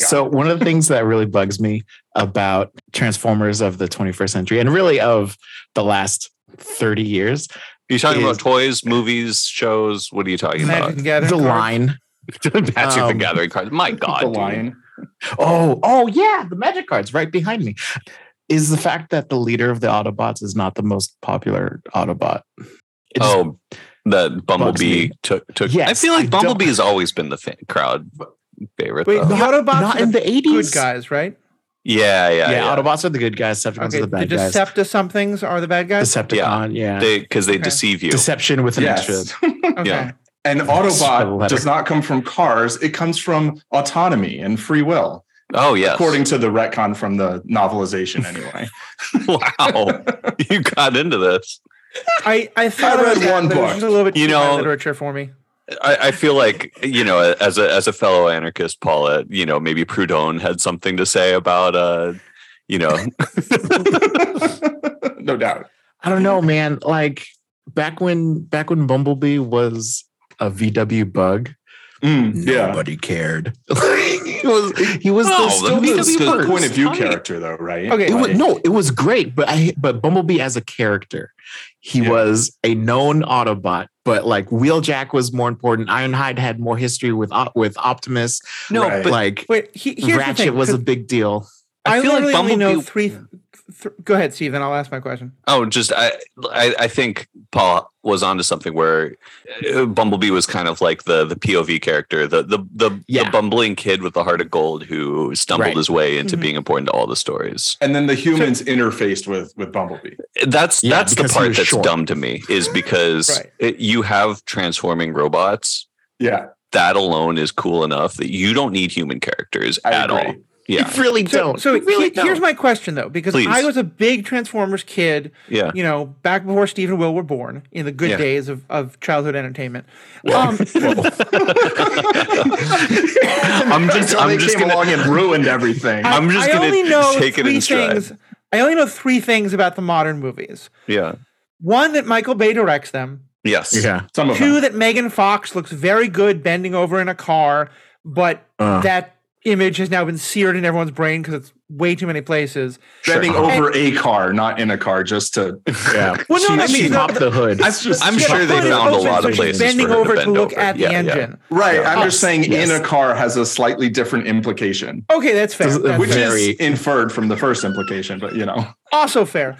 So one of the things that really bugs me about Transformers of the 21st century and really of the last 30 years, Are you talking Is- about toys, movies, shows? What are you talking Magic about? the Gathering the line. Magic the Um, Gathering cards. My God, the dude. line. Oh, oh yeah, the magic cards right behind me. Is the fact that the leader of the Autobots is not the most popular Autobot. It Oh, that Bumblebee took. took Yes, I feel like don't- Bumblebee has always been the fan, crowd favorite. Wait, though. the Autobots not are in the the 80s. Good guys, right? yeah, yeah, Yeah, yeah. Autobots are the good guys, Decepticons Okay. are the The bad guys. Decepta somethings are the bad guys. Decepticon, yeah. They because they Okay. deceive you. Deception with an Yes. extra. okay. yeah. An Autobot does not come from cars. It comes from autonomy and free will, Oh yes. according to the retcon from the novelization, anyway. wow, you got into this. I I thought I read about that, one but it was book. a little bit You know- literature for me. I, I feel like you know, as a as a fellow anarchist, Paula, you know, maybe Proudhon had something to say about, uh, you know, no doubt. I don't know, man. Like back when back when Bumblebee was a VW bug, Mm, yeah. nobody cared. he was he was No, the, the still VW the, It's the Spurs. point of view Funny. character, though, right? Okay, It was, no, it was great, but I but Bumblebee as a character, he Yeah. was a known Autobot. But like Wheeljack was more important. Ironhide had more history with with Optimus. no, Right. but like Wait, he, Ratchet thing. was a big deal. I, I feel like literally only know Bumblebee- three. Th- go ahead, Steve. Then I'll ask my question. Oh, just I, I, I think Paul was onto something where uh, Bumblebee was kind of like the the POV character, the the the, Yeah. the bumbling kid with the heart of gold who stumbled Right. his way into Mhm. being important to all the stories. And then the humans interfaced with with Bumblebee. That's Yeah, that's the part that's short. dumb to me is because Right. it, you have transforming robots. Yeah, That alone is cool enough that you don't need human characters I at agree. all. Yeah, You really So, don't. so You really he- here's don't. my question though, because Please. I was a big Transformers kid, yeah. you know, back before Steve and Will were born, in the good Yeah. days of, of childhood entertainment. Um, I'm just I'm just came gonna along and ruined everything. I, I'm just I gonna only know take it three in stride. things. I only know three things about the modern movies. yeah. One that Michael Bay directs them. Yes. Yeah. Some of Two them. that Megan Fox looks very good bending over in a car, but Uh, that image has now been seared in everyone's brain because it's way too many places. Bending Sure. over a car, not in a car, just to yeah. Well, no, she, mean, she she's popped not- the hood. I'm, just- I'm Yeah, sure they hood is found a lot so of she's places bending for her over to, bend look over. at the Yeah, yeah. engine. right. Yeah. I'm just saying, Yes. in a car has a slightly different implication, Okay, that's fair. That's which fair. Very- is inferred from the first implication. But you know, also fair.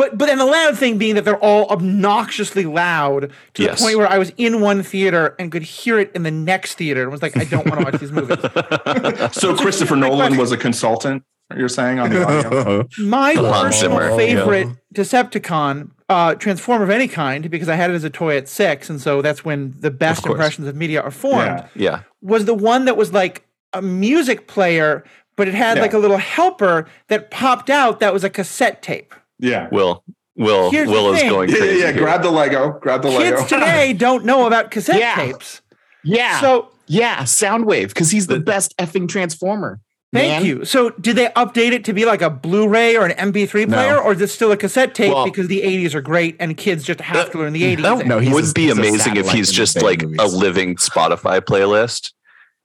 But but then the loud thing being that they're all obnoxiously loud to Yes. the point where I was in one theater and could hear it in the next theater and was like, I don't want to watch these movies. so Christopher Nolan was a consultant. You're saying on the audio? My Hans personal Zimmer, favorite Decepticon, uh, Transformer of any kind, because I had it as a toy at six, and so that's when the best course. impressions of media are formed, Yeah. Yeah. was the one that was like a music player, but it had Yeah. like a little helper that popped out that was a cassette tape. Yeah. Will Will Here's Will is thing. going Yeah, yeah, crazy. yeah. Grab the Lego. Grab the Lego. Kids today don't know about cassette Yeah. tapes. yeah. So yeah. Soundwave, because he's the best effing transformer. Thank man. you. So, did they update it to be like a Blu-ray or an MP3 No. player, or is it still a cassette tape Well- because the '80s are great and kids just have uh, to learn the '80s? no, thing? no, he's would a- be he's amazing if he's just Bay like a living Spotify playlist.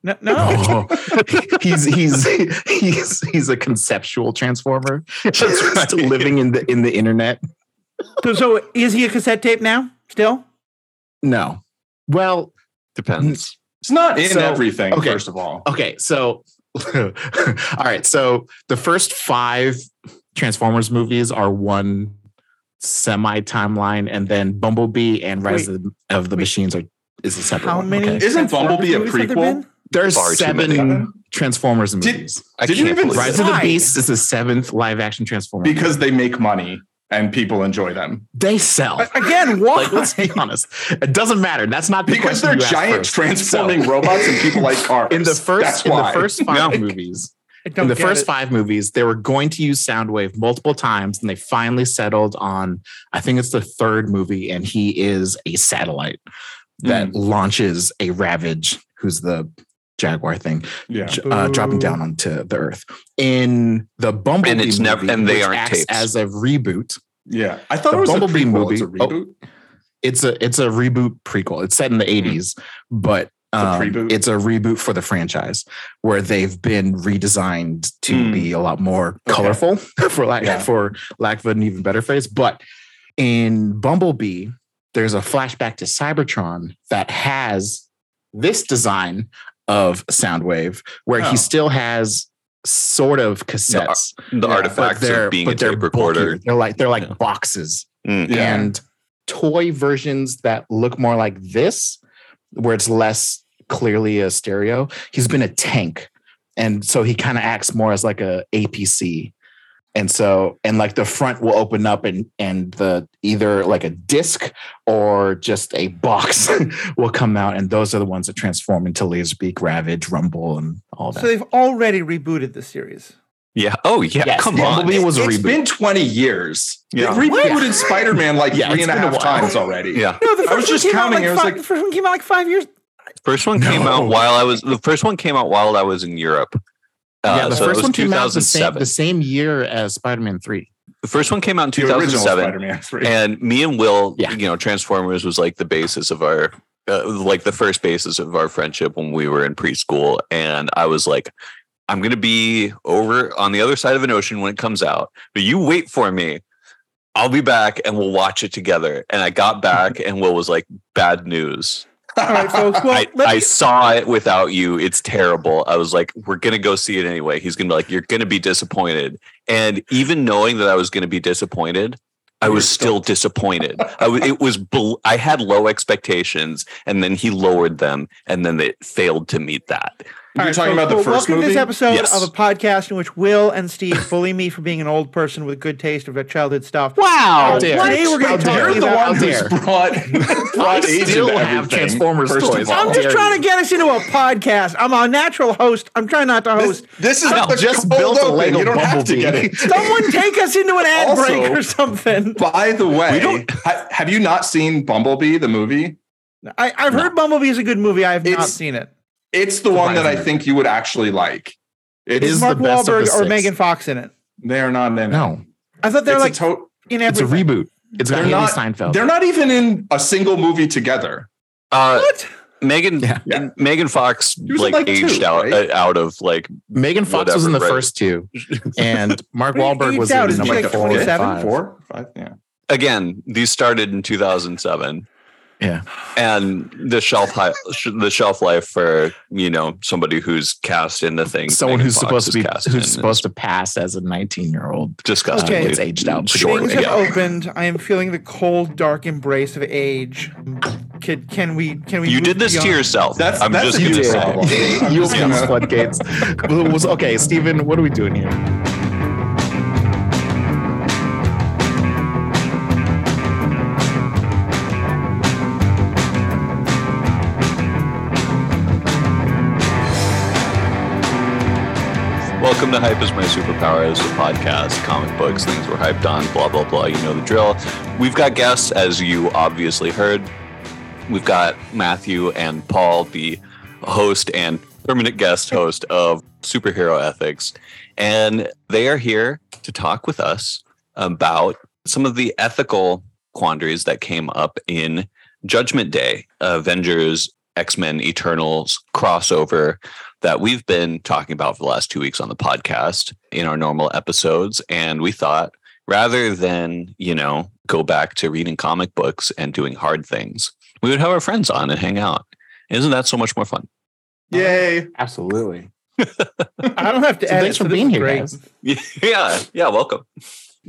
No, no. Oh, he's he's he's he's a conceptual transformer, just right. living in the in the internet. so, so, is he a cassette tape now? Still? No, well, Depends. It's not in So, everything, okay. first of all. okay, so all right, so the first five Transformers movies are one semi timeline, and then Bumblebee and Rise Wait. of the, of the Machines are is a separate How one. many? okay? Isn't Bumblebee a movies have there prequel? Been? There's Far too seven many. Transformers Did- movies. I Did you can't even believe Rise of the Beast is the seventh live action Transformer. Because they make money and people enjoy them. they sell. A- Again, why? Like, let's be honest. It doesn't matter. That's not the Because they're you giant transforming So, robots and people like cars. in the That's first in the first five Yeah. movies. In the first it. five movies, they were going to use Soundwave multiple times, and they finally settled on. I think it's the third movie, and he is a satellite that Hmm. launches a Ravage, who's the Jaguar thing, Yeah. uh, dropping down onto the Earth. In the Bumblebee And it's never- movie, and they aren't acts tapes. as a reboot. Yeah. I thought The it was Bumblebee a prequel. movie- It's a oh, reboot. it's a it's a reboot prequel. It's set in the Mm-hmm. 80s, but a Um, preboot? It's a reboot for the franchise where they've been redesigned to Hmm. be a lot more Okay. colorful, for lack Yeah. for lack of an even better phrase. But in Bumblebee, there's a flashback to Cybertron that has this design of Soundwave, where Oh. he still has sort of cassettes. The Yeah, artifacts they're of being a but they're tape recorder. bulkier. They're like they're like Yeah. boxes Mm. Yeah. and toy versions that look more like this, where it's less clearly a stereo. He's been a tank, and so he kind of acts more as like a APC. And so, and like the front will open up, and and the either like a disc or just a box will come out, and those are the ones that transform into Laserbeak, Ravage, Rumble, and all that. So they've already rebooted the series. Yeah. Oh, yeah. Yes, Come on. Bumblebee was a It's reboot. been 20 years. Yeah. They rebooted Spider-Man like Yeah, three it's and a been a half while. times already. Yeah. No, the first I was one just came out counting, Like it was five, like- the first one came out like five years. First one came out while I was the first one came out while I was in Europe. Uh, yeah, the so it first was one came out the same 2007. the same year as Spider-Man Three. The first one came out in The original 2007. Spider-Man 3. and me and Will, Yeah. you know, Transformers was like the basis of our, uh, like the first basis of our friendship when we were in preschool. And I was like, I'm gonna be over on the other side of an ocean when it comes out, but you wait for me. I'll be back and we'll watch it together. And I got back and Will was like, bad news. All right, folks. Well, I, I me, saw it without you. It's terrible. I was like, we're gonna go see it anyway. He's gonna be like, you're gonna be disappointed. And even knowing that I was gonna be disappointed, I was still disappointed. I was, it was, bel- I had low expectations, and then he lowered them, and then it failed to meet that. You're right, talking folks, about the well, first welcome movie? to this episode Yes. of a podcast in which Will and Steve bully me for being an old person with good taste of childhood stuff. Wow! Today we're gonna How talk You're the about- one who's brought, brought I still have Transformers toys. I'm just trying to get us into a podcast. I'm a natural host. I'm trying not to host. this is I just built a. Lego You don't have to Bumblebee. get it. Someone take us into an ad Also- break or something. By the way, have you not seen Bumblebee, the movie? I, I've heard Bumblebee is a good movie. I have not seen it. It's the one that I think you would actually like. It Is is Mark the best of Wahlberg the or. Megan Fox in it? They're not in it. No, I thought they're like a to- in it's a reboot. It's They're not- Steinfeld. They're not even in a single movie together. Uh, What? Megan, Yeah. Yeah. Megan Fox like, like, aged two, out right? uh, out of like Megan Fox was in the right. first two, and Mark What Wahlberg was out? in Is number like four, five. Four, five, yeah. again. These started in 2007. Yeah. and the shelf hi- sh- the shelf life for you know somebody who's cast in the thing Someone Megan who's Fox supposed to be cast who's supposed to pass as a 19 year old. disgusting. Okay. It's aged out pretty short. Things quick. have Yeah. opened. I am feeling the cold, dark embrace of age. Can, can we? Can we? You did this to yourself. That's- I'm that's just a gonna say. you just opened the floodgates. But it was- okay, Stephen, what are we doing here? Welcome to Hype is My Superpower as a podcast, comic books, things we're hyped on, blah, blah, blah. You know the drill. We've got guests, as you obviously heard. We've got Matthew and Paul, the host and permanent guest host of Superhero Ethics. And they are here to talk with us about some of the ethical quandaries that came up in Judgment Day, Avengers, X Men, Eternals crossover that we've been talking about for the last two weeks on the podcast in our normal episodes. And we thought rather than, you know, go back to reading comic books and doing hard things, we would have our friends on and hang out. Isn't that so much more fun? Yay. Absolutely. I don't have to So edit. thanks for being here, great. guys. Yeah, yeah, welcome.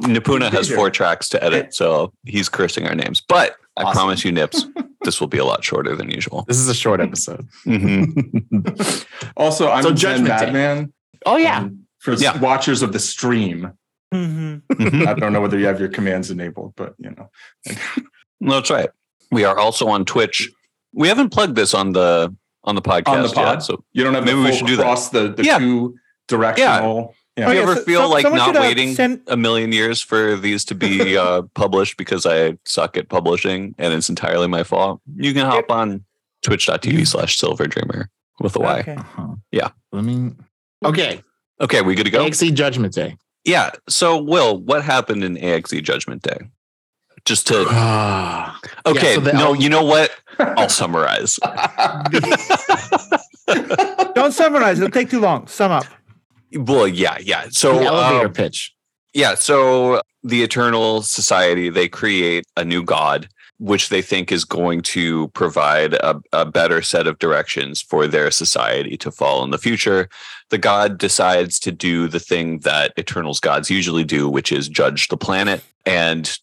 Nipuna has four tracks to edit, so he's cursing our names. But I Awesome. promise you, Nips, this will be a lot shorter than usual. This is a short episode. Mhm. Also, I'm So Zen Judgment Day. Madman. oh yeah. um, For Yeah. watchers of the stream. Mhm. Mhm. I don't know whether you have your commands enabled, but you know. Let's try it. We are also on Twitch. We haven't plugged this on the on the podcast On the pod? yet, so You don't have Maybe the we should do that. cross the, the Yeah. two directional. Yeah. Oh, you yeah, ever so- feel some- like not should, uh, waiting send- a million years for these to be uh, published because I suck at publishing and it's entirely my fault? You can hop on twitch.tv slash silver dreamer with a Y. Okay. Uh-huh. Yeah. Let me. Okay. Okay, we good to go? AXE Judgment Day. Yeah. So, Will, what happened in AXE Judgment Day? Just to okay, so the no, Elf- you know what? I'll summarize. Don't summarize. It'll take too long. Sum up. Well, yeah, yeah. So the elevator um, pitch. Yeah, so the Eternal Society, they create a new god, which they think is going to provide a, a better set of directions for their society to follow in the future. The god decides to do the thing that Eternals gods usually do, which is judge the planet and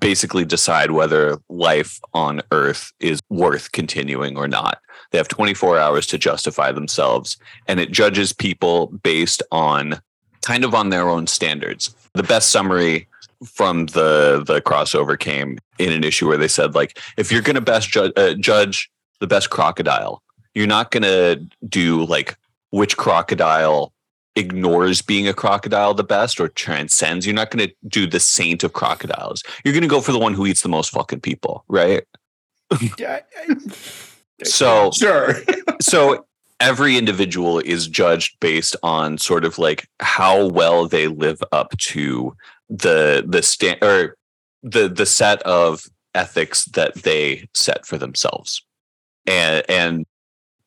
basically decide whether life on Earth is worth continuing or not. They have 24 hours to justify themselves, and it judges people based on kind of on their own standards. The best summary from the the crossover came in an issue where they said like if you're going to best ju- uh, judge the best crocodile, you're not going to do like which crocodile ignores being a crocodile the best or transcends. You're not going to do the saint of crocodiles. You're going to go for the one who eats the most fucking people, right? So Sure. so every individual is judged based on sort of like how well they live up to the the stand or the the set of ethics that they set for themselves and and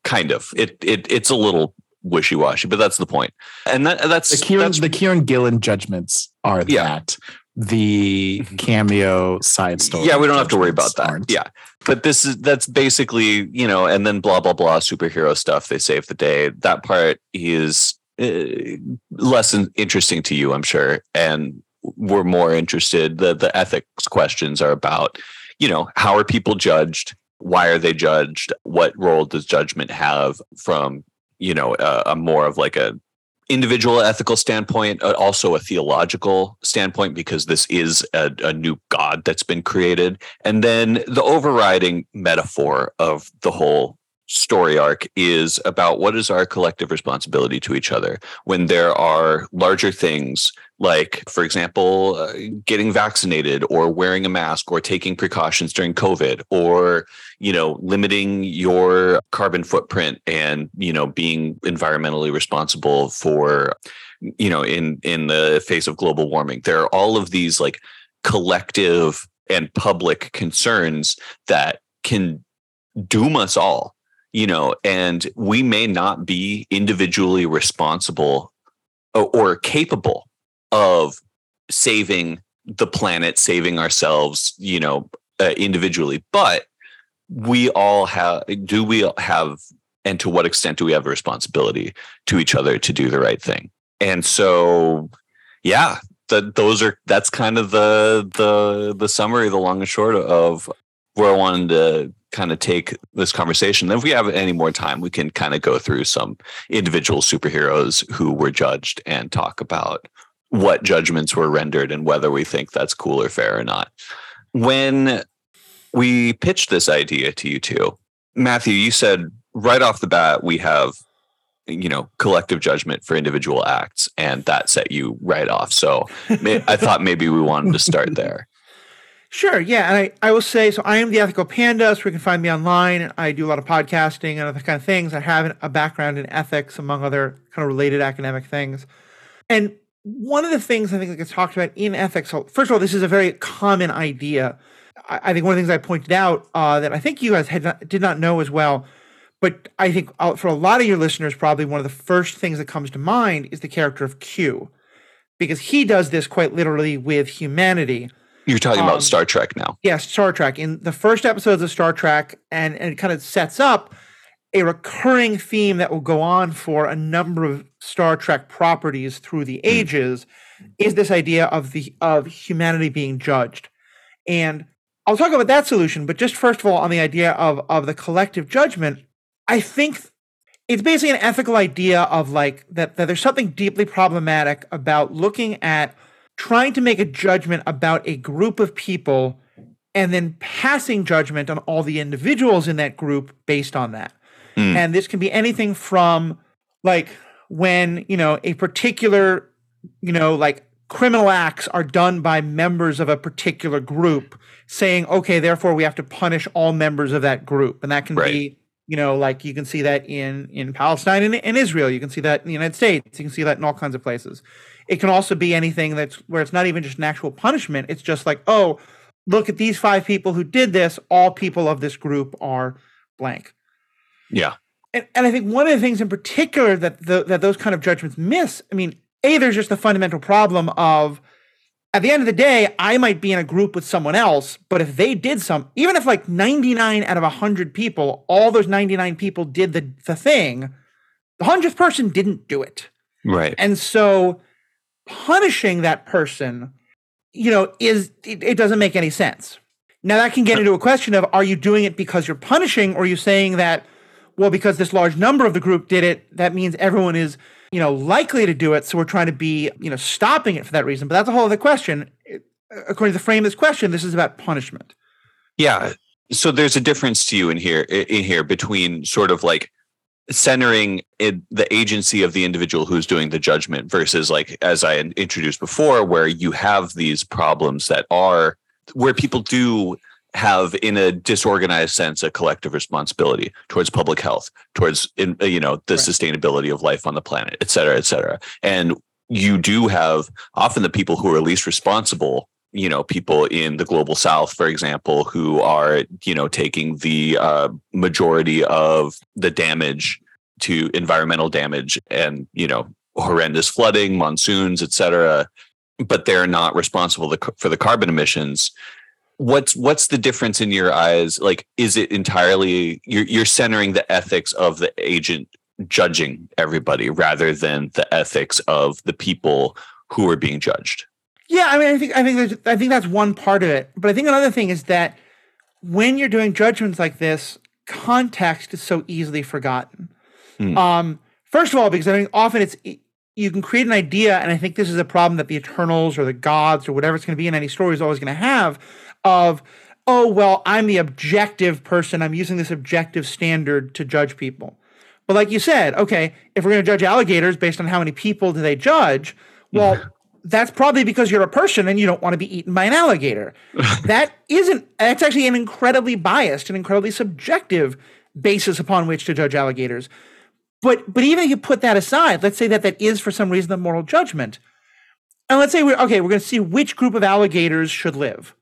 kind of it it it's a little wishy-washy but that's the point. point and that that's The Kieron, that's the Kieron Gillen judgments are Yeah. that. The cameo side story. Yeah, we don't have to worry about that. aren't. Yeah. But this is that's basically, you know, and then blah blah blah superhero stuff they save the day. That part is uh, less interesting to you, I'm sure, and we're more interested the the ethics questions are about, you know, how are people judged? Why are they judged? What role does judgment have from, you know, a, a more of like a individual ethical standpoint, uh, also a theological standpoint, because this is a, a new God that's been created. And then the overriding metaphor of the whole story arc is about what is our collective responsibility to each other when there are larger things like for example uh, getting vaccinated or wearing a mask or taking precautions during covid or you know limiting your carbon footprint and you know being environmentally responsible for you know in in the face of global warming. There are all of these like collective and public concerns that can doom us all you know and we may not be individually responsible or, or capable of saving the planet saving ourselves you know uh, individually but we all have do we have and to what extent do we have a responsibility to each other to do the right thing? And so yeah the, those are that's kind of the the the summary the long and short of where i wanted to kind of take this conversation. Then if we have any more time we can kind of go through some individual superheroes who were judged and talk about what judgments were rendered and whether we think that's cool or fair or not. When we pitched this idea to you two matthew you said right off the bat we have you know collective judgment for individual acts and that set you right off. So i thought maybe we wanted to start there Sure, yeah, and I, I will say so. I am the ethical panda, so you can find me online. I do a lot of podcasting and other kind of things. I have a background in ethics, among other kind of related academic things. And one of the things I think that gets talked about in ethics, so first of all, this is a very common idea. I, I think one of the things I pointed out uh, that I think you guys had not, did not know as well, but I think uh, for a lot of your listeners, probably one of the first things that comes to mind is the character of Q, because he does this quite literally with humanity. You're talking Um, about star trek now Yes, Star Trek. In the first episodes of Star Trek, and, and it kind of sets up a recurring theme that will go on for a number of Star Trek properties through the ages, is this idea of the of humanity being judged. And I'll talk about that solution, but just first of all, on the idea of of the collective judgment, I think it's basically an ethical idea of like that, that there's something deeply problematic about looking at trying to make a judgment about a group of people and then passing judgment on all the individuals in that group based on that. Mm. And this can be anything from like when, you know, a particular, you know, like criminal acts are done by members of a particular group saying, okay, therefore we have to punish all members of that group. And that can Right. be, you know, like you can see that in in Palestine and in Israel. You can see that in the United States. You can see that in all kinds of places. It can also be anything that's where it's not even just an actual punishment. It's just like, oh, look at these five people who did this. All people of this group are blank. Yeah. And, and I think one of the things in particular that the, that those kind of judgments miss. I mean, a there's just the fundamental problem of at the end of the day, I might be in a group with someone else, but if they did some, even if like 99 out of 100 people, all those 99 people did the, the thing, the 100th person didn't do it. Right. And so punishing that person, you know, is it, it doesn't make any sense. Now that can get into a question of are you doing it because you're punishing or are you saying that well because this large number of the group did it that means everyone is you know likely to do it so we're trying to be you know stopping it for that reason but that's a whole other question according to the frame of this question this is about punishment Yeah. So there's a difference to you in here in here between sort of like centering it, the agency of the individual who's doing the judgment versus like as I introduced before where you have these problems that are where people do have in a disorganized sense a collective responsibility towards public health towards in, uh, you know the Right. sustainability of life on the planet et cetera et cetera and you do have often the people who are least responsible you know people in the global south for example who are you know taking the uh, majority of the damage to environmental damage and you know horrendous flooding monsoons etc but they're not responsible for the carbon emissions. What's what's the difference in your eyes? Like is it entirely you're, you're centering the ethics of the agent judging everybody rather than the ethics of the people who are being judged Yeah, I mean, I think I think I think that's one part of it. But I think another thing is that when you're doing judgments like this, context is so easily forgotten. Hmm. Um, first of all, because I think often it's you can create an idea, and I think this is a problem that the Eternals or the gods or whatever it's going to be in any story is always going to have of oh well, I'm the objective person. I'm using this objective standard to judge people. But like you said, okay, if we're going to judge alligators based on how many people do they judge, well, that's probably because you're a person and you don't want to be eaten by an alligator. that isn't, that's actually an incredibly biased and incredibly subjective basis upon which to judge alligators. But, but even if you put that aside, let's say that that is for some reason the moral judgment. And let's say we're, okay, we're going to see which group of alligators should live.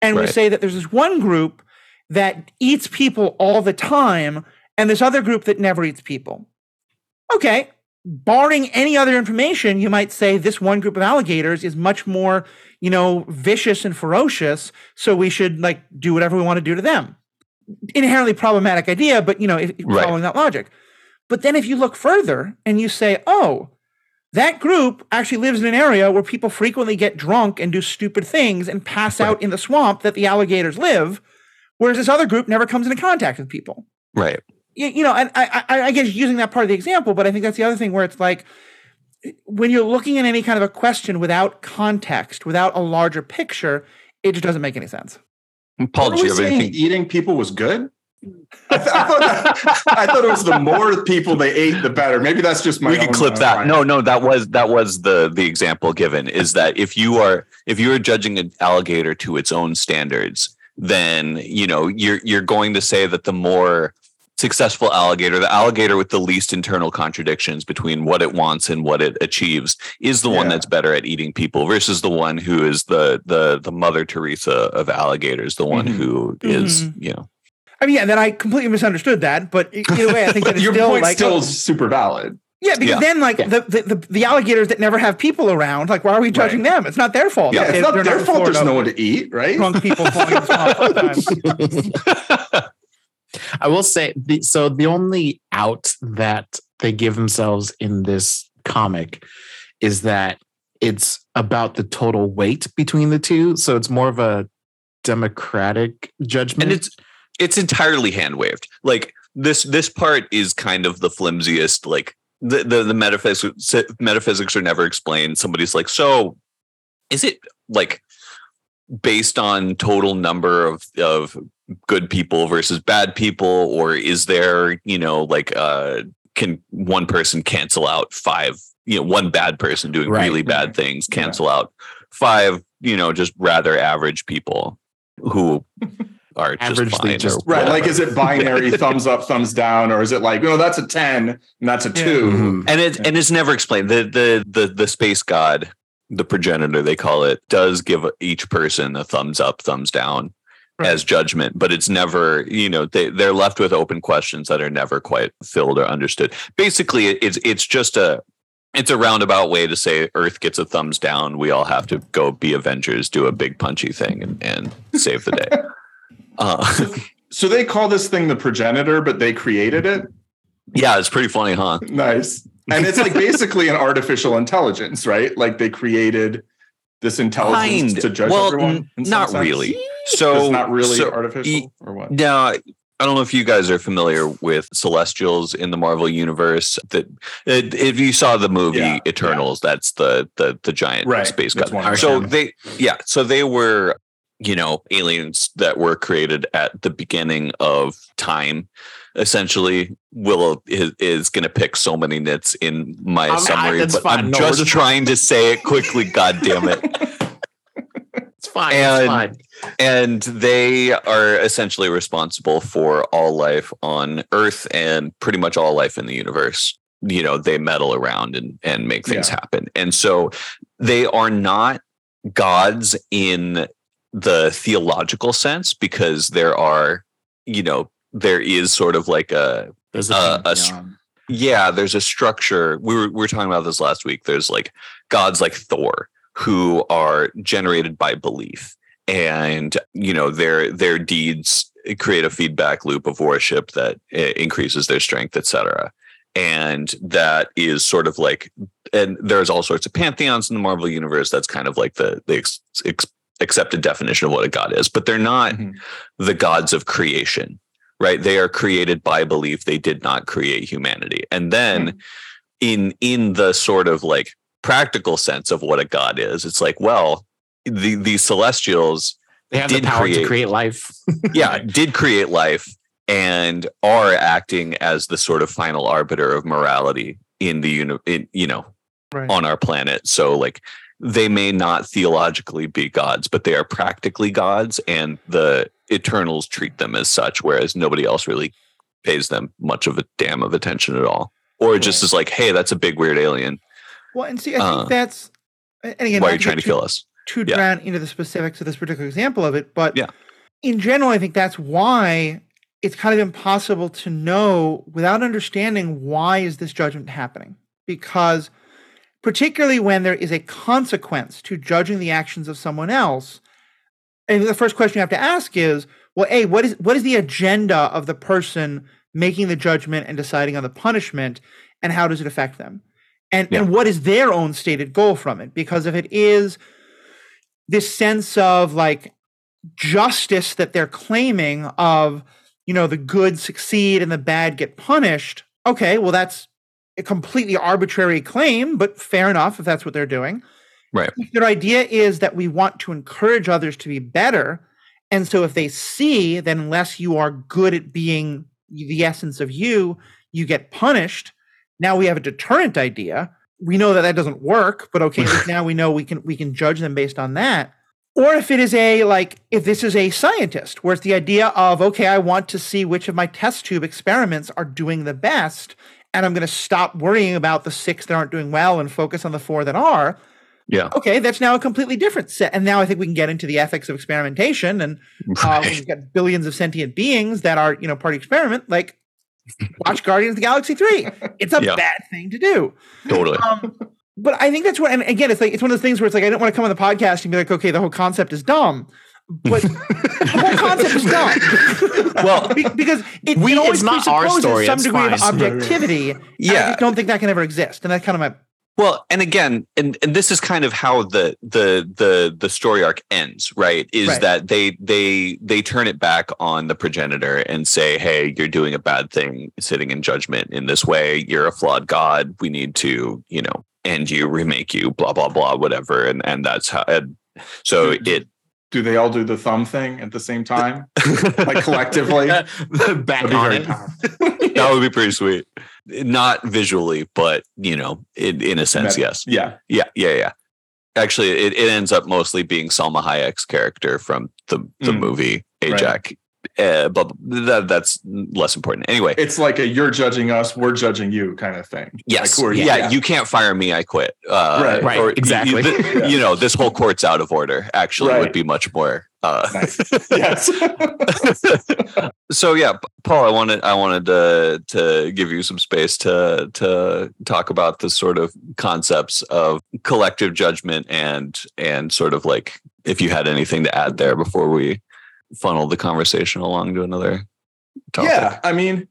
And we say that there's this one group that eats people all the time and this other group that never eats people. Okay, barring any other information, you might say this one group of alligators is much more, you know, vicious and ferocious, so we should like do whatever we want to do to them. Inherently problematic idea, but you know, if, Right. following that logic. But then if you look further and you say, oh, that group actually lives in an area where people frequently get drunk and do stupid things and pass out in the swamp that the alligators live, whereas this other group never comes into contact with people right you, you know, and I, I, I guess using that part of the example, but I think that's the other thing where it's like when you're looking at any kind of a question without context, without a larger picture, it just doesn't make any sense. paul Were do you have anything eating people was good? I, th- I thought that, I thought it was the more people they ate, the better. Maybe that's just my. we can clip uh, that. mind. No, no, that was that was the the example given is that if you are if you are judging an alligator to its own standards, then you know you're you're going to say that the more successful alligator, the alligator with the least internal contradictions between what it wants and what it achieves, is the one that's better at eating people versus the one who is the the the Mother Teresa of alligators, the one Mhm. who is Mhm. you know I mean, yeah, and then I completely misunderstood that, but either way, I think that Your still point like still oh, is super valid. yeah, because Yeah. then like Yeah. the, the, the the alligators that never have people around, like why are we judging them? It's not their fault. Yeah, it's they- not their in fault. There's no one to eat, right? Drunk people falling in the swamp all the time. I will say the, so the only out that they give themselves in this comic is that it's about the total weight between the two. So it's more of a democratic judgment. and it's it's entirely hand waved like this this part is kind of the flimsiest like the the, the metaphysics metaphysics are never explained somebody's like so is it like based on total number of of good people versus bad people or is there you know like uh can one person cancel out five you know one bad person doing Right. really bad things cancel out five you know just rather average people who are just fine just- Right. whatever. Like, is it binary thumbs up, thumbs down, or is it like, no, that's a 10 and that's a Yeah. two? Mhm. and it and it's never explained the the the the space god the progenitor they call it does give each person a thumbs up thumbs down Right. as judgment but it's never you know they, they're left with open questions that are never quite filled or understood basically it's it's just a it's a roundabout way to say earth gets a thumbs down we all have to go be avengers do a big punchy thing and, and save the day uh, So they call this thing the progenitor, but they created it. yeah it's pretty funny huh Nice. And it's like basically an artificial intelligence, right? Like they created this intelligence Kind. to judge well everyone. not sense? really So it's not really so- artificial e- or what? Now, I don't know if you guys are familiar with Celestials in the Marvel universe. That if you saw the movie Yeah, Eternals, that's the the the giant Right, space god. So they, yeah, so they were, you know, aliens that were created at the beginning of time. Essentially, Willow is, is going to pick so many nits in my I'm- summary, that's but fine. I'm No, just just- trying to say it quickly. God damn it! It's fine. And- it's fine. and they are essentially responsible for all life on earth and pretty much all life in the universe you know they meddle around and and make things Yeah. happen and so they are not gods in the theological sense because there are you know there is sort of like a There's uh, a a pantheon. yeah, there's a structure. We were we were talking about this last week. There's like gods like Thor who are generated by belief, and you know their their deeds create a feedback loop of worship that increases their strength, etc. And that is sort of like, and there's all sorts of pantheons in the Marvel universe. That's kind of like the the ex, ex, accepted definition of what a god is, but they're not Mhm. the gods of creation right? They are created by belief. They did not create humanity. And then in in the sort of like practical sense of what a god is it's like well the these celestials They have did the power create- to create life. yeah did create life and are acting as the sort of final arbiter of morality in the uni- in, you know Right. on our planet. So like they may not theologically be gods but they are practically gods. And the eternals treat them as such whereas nobody else really pays them much of a damn of attention at all or it just is like hey that's a big weird alien Well, and see, I Uh, think that's and again, why are you to trying to too- kill us too Yeah. drown into the specifics of this particular example of it, but Yeah. in general, I think that's why it's kind of impossible to know without understanding why is this judgment happening. Because particularly when there is a consequence to judging the actions of someone else, and the first question you have to ask is, well, A, what is what is the agenda of the person making the judgment and deciding on the punishment, and how does it affect them? And and what is their own stated goal from it? Because if it is this sense of like justice that they're claiming of you know the good succeed and the bad get punished okay well that's a completely arbitrary claim but fair enough if that's what they're doing Right. if their idea is that we want to encourage others to be better and so if they see that unless you are good at being the essence of you you get punished. Now we have a deterrent idea. We know that that doesn't work but okay now we know we can we can judge them based on that. Or if it is a like if this is a scientist where it's the idea of okay i want to see which of my test tube experiments are doing the best and i'm going to stop worrying about the six that aren't doing well and focus on the four that are yeah okay that's now a completely different set and now i think we can get into the ethics of experimentation and uh, Right. we've got billions of sentient beings that are you know part experiment like watch guardians of the galaxy 3 it's a Yeah. bad thing to do totally um, but I think that's what, and again, it's like it's one of those things where it's like I don't want to come on the podcast and be like, okay, the whole concept is dumb, but the whole concept is dumb. Well, Be- because it, we- it always it's not our story, some degree of objectivity. Yeah. I just don't think that can ever exist, and that's kind of my Well, and again, and, and this is kind of how the the the the story arc ends, right? Is Right. that they they they turn it back on the progenitor and say, "Hey, you're doing a bad thing, sitting in judgment in this way. You're a flawed god. We need to, you know, end you, remake you, blah blah blah, whatever." And and that's how. And so it Do they all do the thumb thing at the same time? Like collectively? Back on it. powerful. that would be pretty sweet. Not visually, but you know, in in a sense, yes. Yeah. Yeah, yeah, yeah. Actually, it, it ends up mostly being Salma Hayek's character from the the Mm. movie Right. Ajak, uh, but that, that's less important. Anyway, It's like a you're judging us, we're judging you kind of thing. yes, Like, who are yeah, you can't fire me. I quit. Uh, Right. Right, or- exactly. You, you- Yeah. you know, this whole court's out of order. Actually, Right. would be much more. Uh, Nice. yes. so yeah, Paul, I wanted I wanted to to give you some space to to talk about the sort of concepts of collective judgment and and sort of like if you had anything to add there before we funnel the conversation along to another topic. yeah. I mean,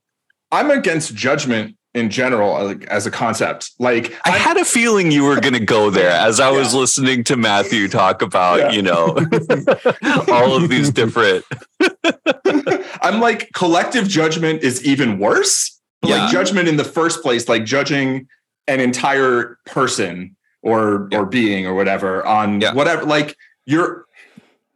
I'm against judgment in general, like as a concept. Like I I'm- had a feeling you were going to go there as I was listening to Matthew talk about, Yeah. you know, all of these different. I'm like collective judgment is even worse. Yeah. Like judgment in the first place, like judging an entire person or Yeah. or being or whatever on Yeah. whatever. Like you're,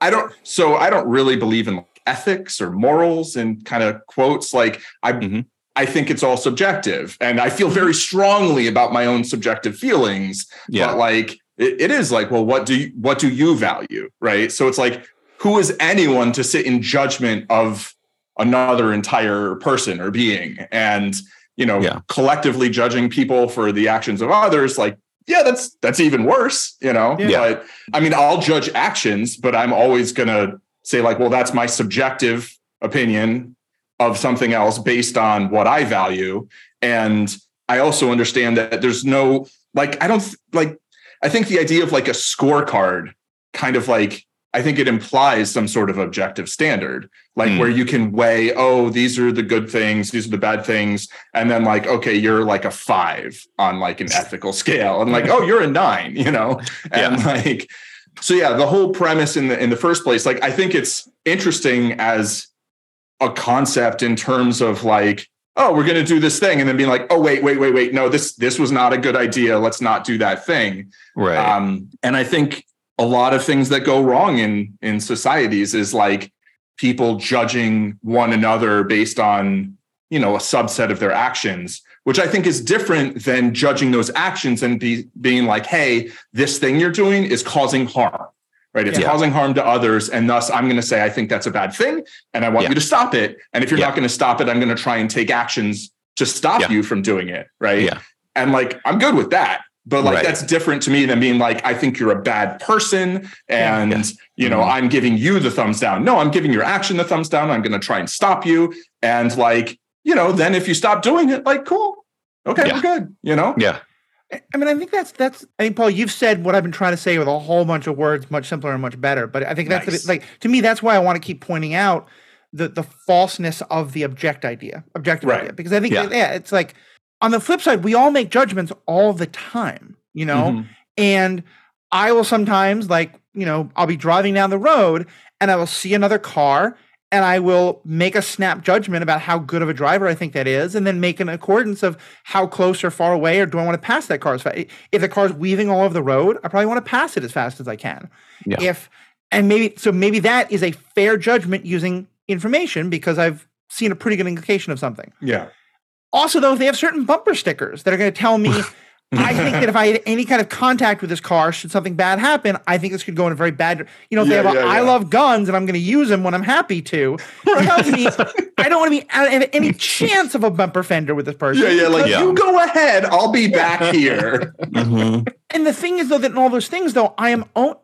I don't. So I don't really believe in ethics or morals and kind of quotes. Like I, Mhm. I think it's all subjective, and I feel very strongly about my own subjective feelings. Yeah. But like it, it is like, well, what do you what do you value? Right. So it's like, who is anyone to sit in judgment of another entire person or being? And you know, Yeah. collectively judging people for the actions of others, like, yeah, that's that's even worse, you know. Yeah. But I mean, I'll judge actions, but I'm always gonna say, like, well, that's my subjective opinion of something else based on what I value. And I also understand that there's no like I don't like I think the idea of like a scorecard kind of like I think it implies some sort of objective standard, like Hmm. where you can weigh, oh, these are the good things, these are the bad things, and then like, okay, you're like a five on like an ethical scale, and like, oh, you're a nine, you know, and like, so yeah, the whole premise in the in the first place, like, I think it's interesting as a concept in terms of like, oh, we're going to do this thing, and then being like, oh, wait, wait, wait, wait, no, this this was not a good idea. Let's not do that thing. Right. Um, and I think a lot of things that go wrong in in societies is like people judging one another based on you know a subset of their actions which i think is different than judging those actions and be, being like hey this thing you're doing is causing harm right it's Yeah. causing harm to others and thus i'm going to say i think that's a bad thing and i want Yeah. you to stop it and if you're Yeah. not going to stop it i'm going to try and take actions to stop you from doing it right Yeah. and like i'm good with that but like Right. that's different to me than being like i think you're a bad person and Yeah. you know Mhm. i'm giving you the thumbs down no i'm giving your action the thumbs down i'm going to try and stop you and like you know then if you stop doing it like cool okay Yeah. we're good you know yeah. I mean, I think that's that's. I think Paul, you've said what I've been trying to say with a whole bunch of words, much simpler and much better. But I think that's Nice. bit- like to me, that's why I want to keep pointing out the the falseness of the object idea, objective Right. idea, because I think Yeah. yeah. it's like on the flip side, we all make judgments all the time, you know, Mhm. and I will sometimes like you know I'll be driving down the road and I will see another car and I will make a snap judgment about how good of a driver I think that is, and then make an accordance of how close or far away, or do I want to pass that car as fast? If the car's weaving all over the road, I probably want to pass it as fast as I can. Yeah. If and maybe so maybe that is a fair judgment using information because I've seen a pretty good indication of something. yeah Also, though, they have certain bumper stickers that are going to tell me, I think that if I had any kind of contact with this car, should something bad happen, I think this could go in a very bad. You know, if Yeah, they have a yeah, "I love guns" and I'm going to use them when I'm happy to, tells me I don't want to be have any chance of a bumper fender with this person. yeah yeah like Yeah. you go ahead i'll be back here Mhm. And the thing is, though, that in all those things, though, I am own,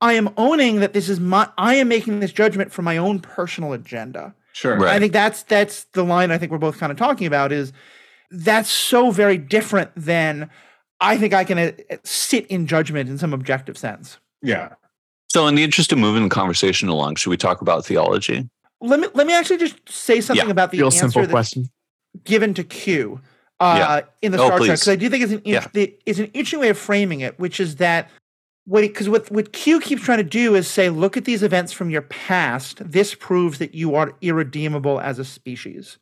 I am owning that this is my, I am making this judgment for my own personal agenda. Sure Right. I think that's that's the line I think we're both kind of talking about is that's so very different than I think I can uh, sit in judgment in some objective sense. yeah So, in the interest of moving the conversation along, should we talk about theology? Let me let me actually just say something Yeah, about the Real answer simple that's question. given to Q uh, in the Oh, Star Trek because I do think it's an Yeah. int- it's an interesting way of framing it, which is that what because what what Q keeps trying to do is say, look at these events from your past. This proves that you are irredeemable as a species.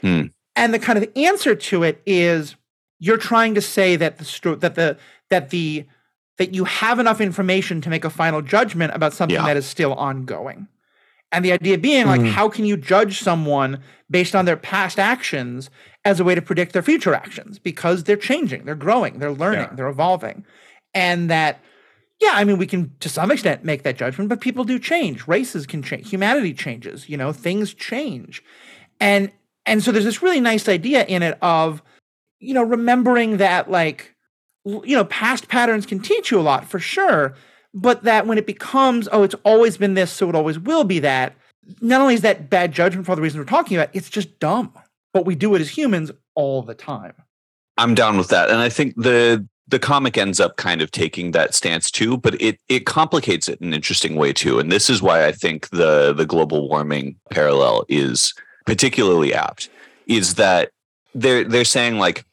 Hmm. And the kind of answer to it is you're trying to say that the that the that the that you have enough information to make a final judgment about something Yeah. that is still ongoing. And the idea being like, Hmm. how can you judge someone based on their past actions as a way to predict their future actions? Because they're changing, they're growing, they're learning, Yeah. they're evolving. And that yeah, I mean, we can to some extent make that judgment, but people do change. Races can change. Humanity changes. You know, things change, and and so there's this really nice idea in it of, you know, remembering that like, you know, past patterns can teach you a lot for sure, but that when it becomes, oh, it's always been this, so it always will be that. Not only is that bad judgment for all the reasons we're talking about, it's just dumb. But we do it as humans all the time. I'm down with that, and I think the the comic ends up kind of taking that stance too, but it it complicates it in an interesting way too. And this is why I think the the global warming parallel is particularly apt. Is that they're they're saying like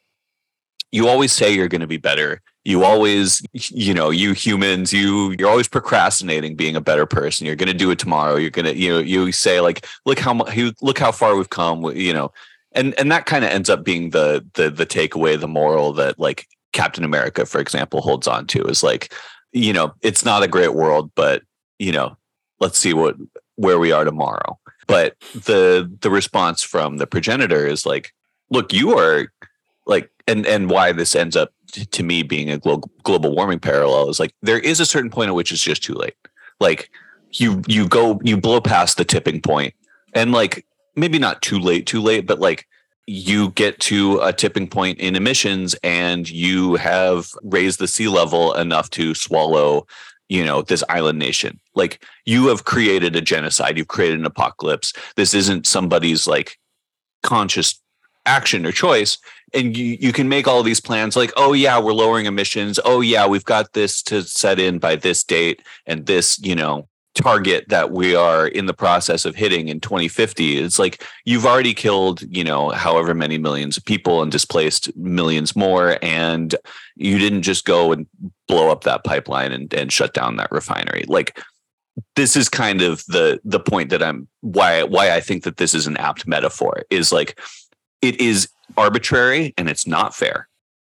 you always say you're going to be better. You always, you know, you humans, you you're always procrastinating being a better person. You're going to do it tomorrow. You're going to, you know, you say like, look how look how far we've come. You know, and and that kind of ends up being the the the takeaway, the moral that like Captain America, for example, holds on to is like, you know, it's not a great world, but you know, let's see what where we are tomorrow. But the the response from the progenitor is like, look, you are like, and and why this ends up to me being a global global warming parallel is like there is a certain point at which it's just too late. Like you you go you blow past the tipping point, and like maybe not too late, too late, but like you get to a tipping point in emissions and you have raised the sea level enough to swallow you know this island nation. Like you have created a genocide you've created an apocalypse. This isn't somebody's like conscious action or choice. And you, you can make all these plans like oh yeah we're lowering emissions. Oh yeah we've got this to set in by this date and this you know target that we are in the process of hitting in 2050 it's like you've already killed you know however many millions of people and displaced millions more and you didn't just go and blow up that pipeline and, and shut down that refinery. Like this is kind of the the point that i'm why why i think that this is an apt metaphor is like it is arbitrary and it's not fair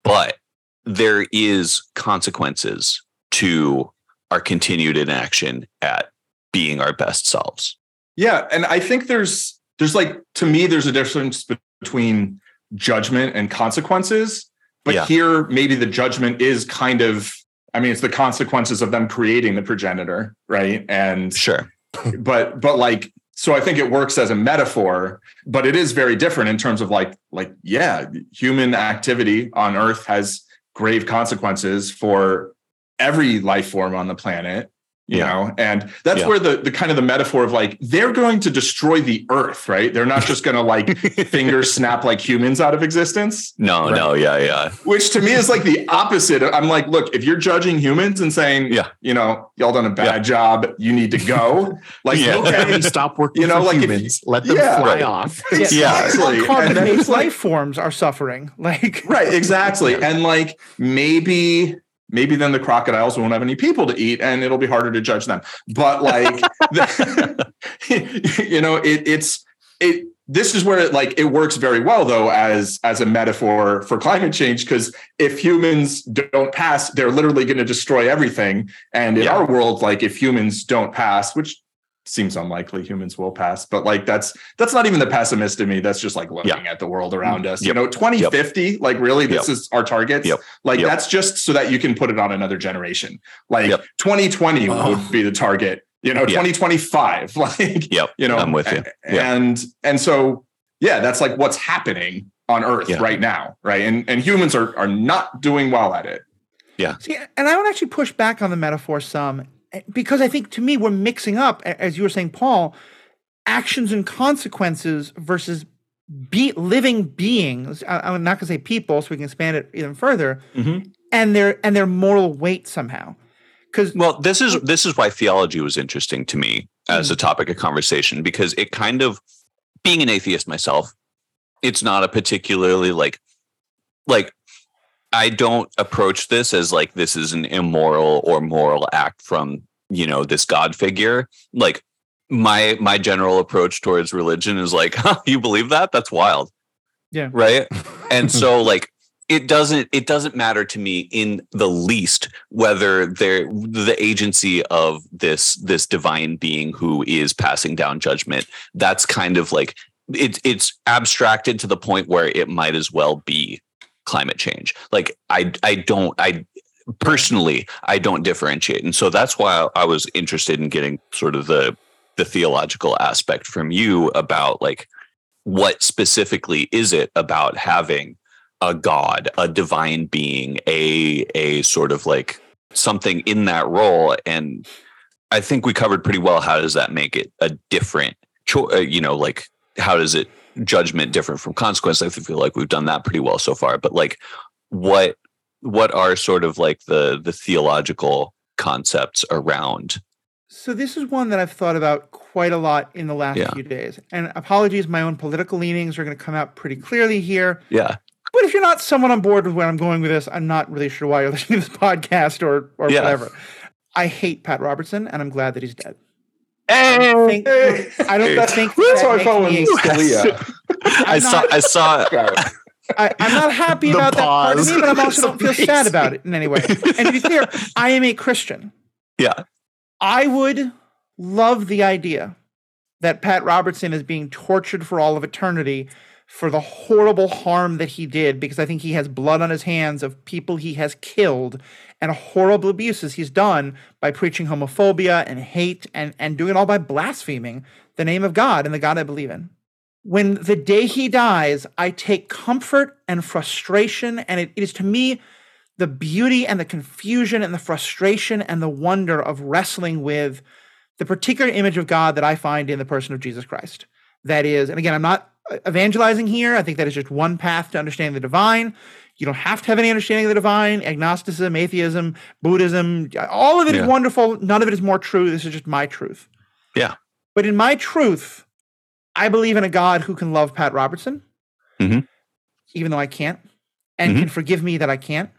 but there is consequences to our continued inaction at being our best selves. Yeah, and I think there's there's like to me there's a difference between judgment and consequences, but yeah. here maybe the judgment is kind of I mean it's the consequences of them creating the progenitor, right? And sure. but but like so I think it works as a metaphor, but it is very different in terms of like like yeah, human activity on earth has grave consequences for every life form on the planet you yeah. know and that's yeah. where the the kind of the metaphor of like they're going to destroy the earth right they're not just going to like finger snap like humans out of existence no right? no yeah yeah which to me is like the opposite i'm like look if you're judging humans and saying yeah you know y'all done a bad yeah. job you need to go like yeah. okay stop working you know like humans if, let them fly right. off yeah exactly. carbon-based life forms are suffering like right exactly and like maybe maybe then the crocodiles won't have any people to eat and it'll be harder to judge them but like the, you know it, it's it this is where it like it works very well though as as a metaphor for climate change because if humans don't pass they're literally going to destroy everything and in yeah. our world like if humans don't pass which seems unlikely humans will pass but like that's that's not even the pessimist in me. That's just like looking yeah. at the world around mm, us. Yep. you know 2050 yep. like really this yep. is our target like that's just so that you can put it on another generation. Like 2020 would be the target you know 2025 like yep. you know i'm with you. and and so yeah that's like what's happening on earth right now right? And and humans are are not doing well at it. Yeah. See, and i would actually push back on the metaphor some because I think to me we're mixing up, as you were saying, Paul, actions and consequences versus be living beings. I, am not going to say people, so we can expand it even further, mm-hmm. and their and their moral weight somehow. Because well, this is this is why theology was interesting to me as a topic of conversation because it kind of being an atheist myself, it's not a particularly like like I don't approach this as like this is an immoral or moral act from, you know, this God figure. Like my my general approach towards religion is like, huh, you believe that? That's wild. Yeah. Right. and so like it doesn't it doesn't matter to me in the least whether there the agency of this this divine being who is passing down judgment that's kind of like it's it's abstracted to the point where it might as well be climate change. Like I I don't I personally, I don't differentiate, and so that's why I was interested in getting sort of the the theological aspect from you about like what specifically is it about having a god, a divine being, a a sort of like something in that role and I think we covered pretty well how does that make it a different cho- uh, you know like how does it judgment different from consequence I feel like we've done that pretty well so far but like what what are sort of like the the theological concepts around So this is one that I've thought about quite a lot in the last Yeah. few days. And apologies, my own political leanings are going to come out pretty clearly here. yeah But if you're not someone on board with where I'm going with this, I'm not really sure why you're listening to this podcast or or Yeah. whatever. I hate Pat Robertson, and I'm glad that he's dead. Hey, I think I don't think That's that how I makes felt when me- Scalia. I saw I saw I, I'm not happy The about that part of pause. me, but I'm also don't feel sad about it in any way. And to be clear, I am a Christian. yeah. I would love the idea that Pat Robertson is being tortured for all of eternity for the horrible harm that he did because I think he has blood on his hands of people he has killed and horrible abuses he's done by preaching homophobia and hate and, and doing it all by blaspheming the name of God and the God I believe in. When the day he dies, I take comfort and frustration, and it- it is to me the beauty and the confusion and the frustration and the wonder of wrestling with the particular image of God that I find in the person of Jesus Christ. That is, and again, I'm not evangelizing here. I think that is just one path to understanding the divine. You don't have to have any understanding of the divine. Agnosticism, atheism, Buddhism, all of it is Yeah. wonderful. None of it is more true. This is just my truth. Yeah. But in my truth, I believe in a God who can love Pat Robertson, Mhm. even though I can't, and Mhm. can forgive me that I can't.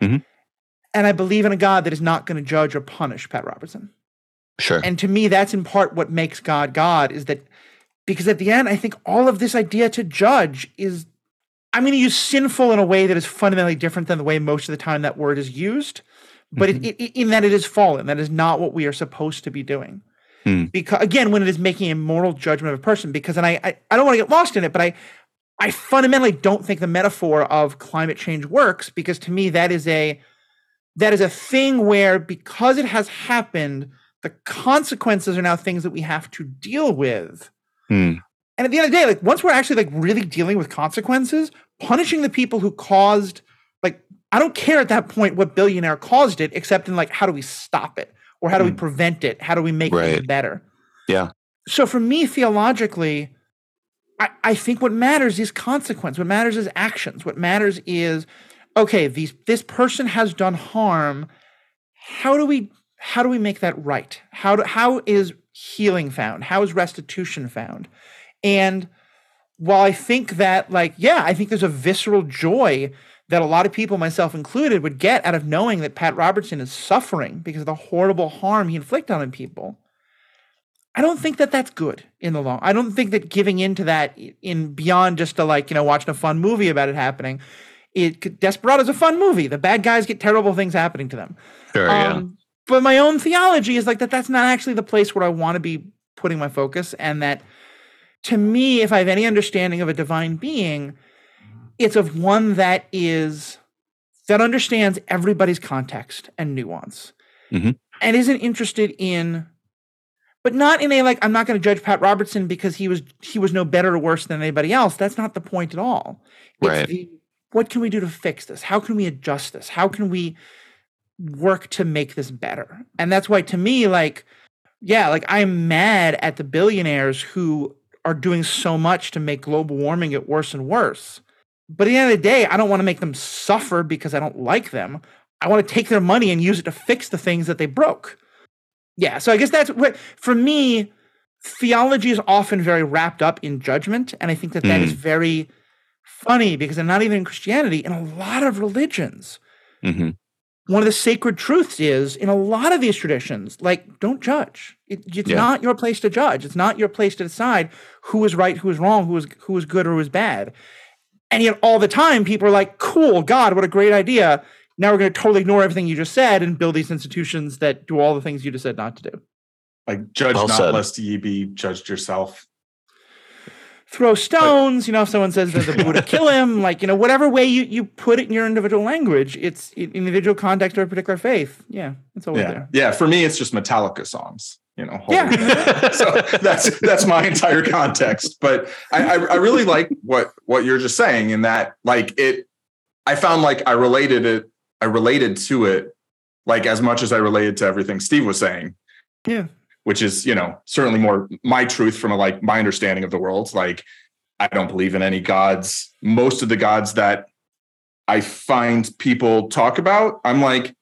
Mhm. And I believe in a God that is not going to judge or punish Pat Robertson. sure And to me, that's in part what makes God God is that because at the end, I think all of this idea to judge is, I'm going to use sinful in a way that is fundamentally different than the way most of the time that word is used, but it, it, in that it is fallen. That is not what we are supposed to be doing. Hmm. Because again, when it is making a moral judgment of a person, because and I, I, I don't want to get lost in it, but I, I fundamentally don't think the metaphor of climate change works because to me that is a that is a thing where because it has happened, the consequences are now things that we have to deal with. Hmm. And at the end of the day, like once we're actually like really dealing with consequences, punishing the people who caused like I don't care at that point what billionaire caused it, except in like how do we stop it or how do we Hmm. prevent it? How do we make Right. things better? Yeah. So for me, theologically, I, I think what matters is consequence. What matters is actions. What matters is okay, these this person has done harm. How do we how do we make that right? How do, how is healing found? How is restitution found? And while I think that like yeah, I think there's a visceral joy that a lot of people, myself included, would get out of knowing that Pat Robertson is suffering because of the horrible harm he inflicted on people. I don't think that that's good in the long. I don't think that giving into that in beyond just to like you know watching a fun movie about it happening. It Desperado is a fun movie. The bad guys get terrible things happening to them. sure yeah Um, but my own theology is like that. That's not actually the place where I want to be putting my focus, and that to me, if I have any understanding of a divine being, it's of one that is that understands everybody's context and nuance, Mhm. and isn't interested in, but not in a like I'm not going to judge Pat Robertson because he was he was no better or worse than anybody else. That's not the point at all. It's the, what can we do to fix this? How can we adjust this? How can we work to make this better? And that's why to me, like, yeah, like I'm mad at the billionaires who are doing so much to make global warming get worse and worse. But at the end of the day, I don't want to make them suffer because I don't like them. I want to take their money and use it to fix the things that they broke. Yeah, so I guess that's what for me, theology is often very wrapped up in judgment. And I think that that is very funny because I'm not even in Christianity, in a lot of religions, hmm one of the sacred truths is in a lot of these traditions, like don't judge. It, it's Yeah. not your place to judge. It's not your place to decide who is right, who is wrong, who is who is good or who is bad. And yet all the time people are like, cool, God, what a great idea. Now we're going to totally ignore everything you just said and build these institutions that do all the things you just said not to do. Like judge Well not said. lest ye be judged yourself. Throw stones. You know, if someone says that the Buddha kill him, like you know, whatever way you you put it in your individual language, it's in individual context or a particular faith. Yeah, it's always Yeah, there. yeah. For me, it's just Metallica songs. You know, holy Yeah. so that's that's my entire context. But I, I I really like what what you're just saying in that like it. I found like I related it. I related to it like as much as I related to everything Steve was saying. Yeah. Which is you know certainly more my truth from a, like my understanding of the world. Like I don't believe in any gods. Most of the gods that I find people talk about, I'm like,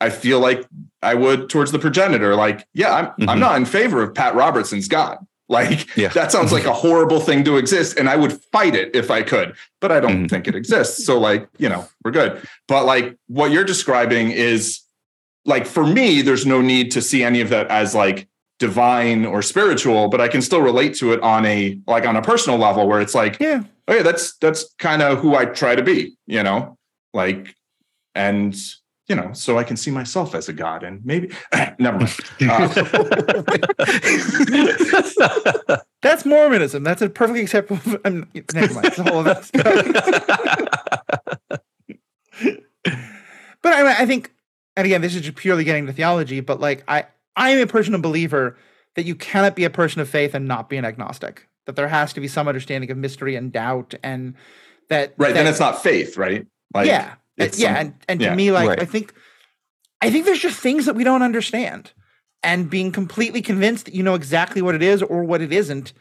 I feel like I would towards the progenitor. Like, yeah, I'm I'm Mhm. not in favor of Pat Robertson's God. Like Yeah. that sounds like a horrible thing to exist, and I would fight it if I could, but I don't Mhm. think it exists. So, like, you know, we're good. But like what you're describing is like for me, there's no need to see any of that as like divine or spiritual, but I can still relate to it on a like on a personal level where it's like, Yeah. oh yeah, that's that's kind of who I try to be, you know, like, and you know, so I can see myself as a god, and maybe never mind. Uh, That's Mormonism. That's a perfectly acceptable. I'm, never mind. It's a whole other but I, I think, and again, this is just purely getting to theology. But like, I, I am a personal believer that you cannot be a person of faith and not be an agnostic. That there has to be some understanding of mystery and doubt, and that right, that, then it's not faith, right? Like, yeah, it's yeah, some- and and yeah, to me, like right. I think, I think there's just things that we don't understand, and being completely convinced that you know exactly what it is or what it isn't.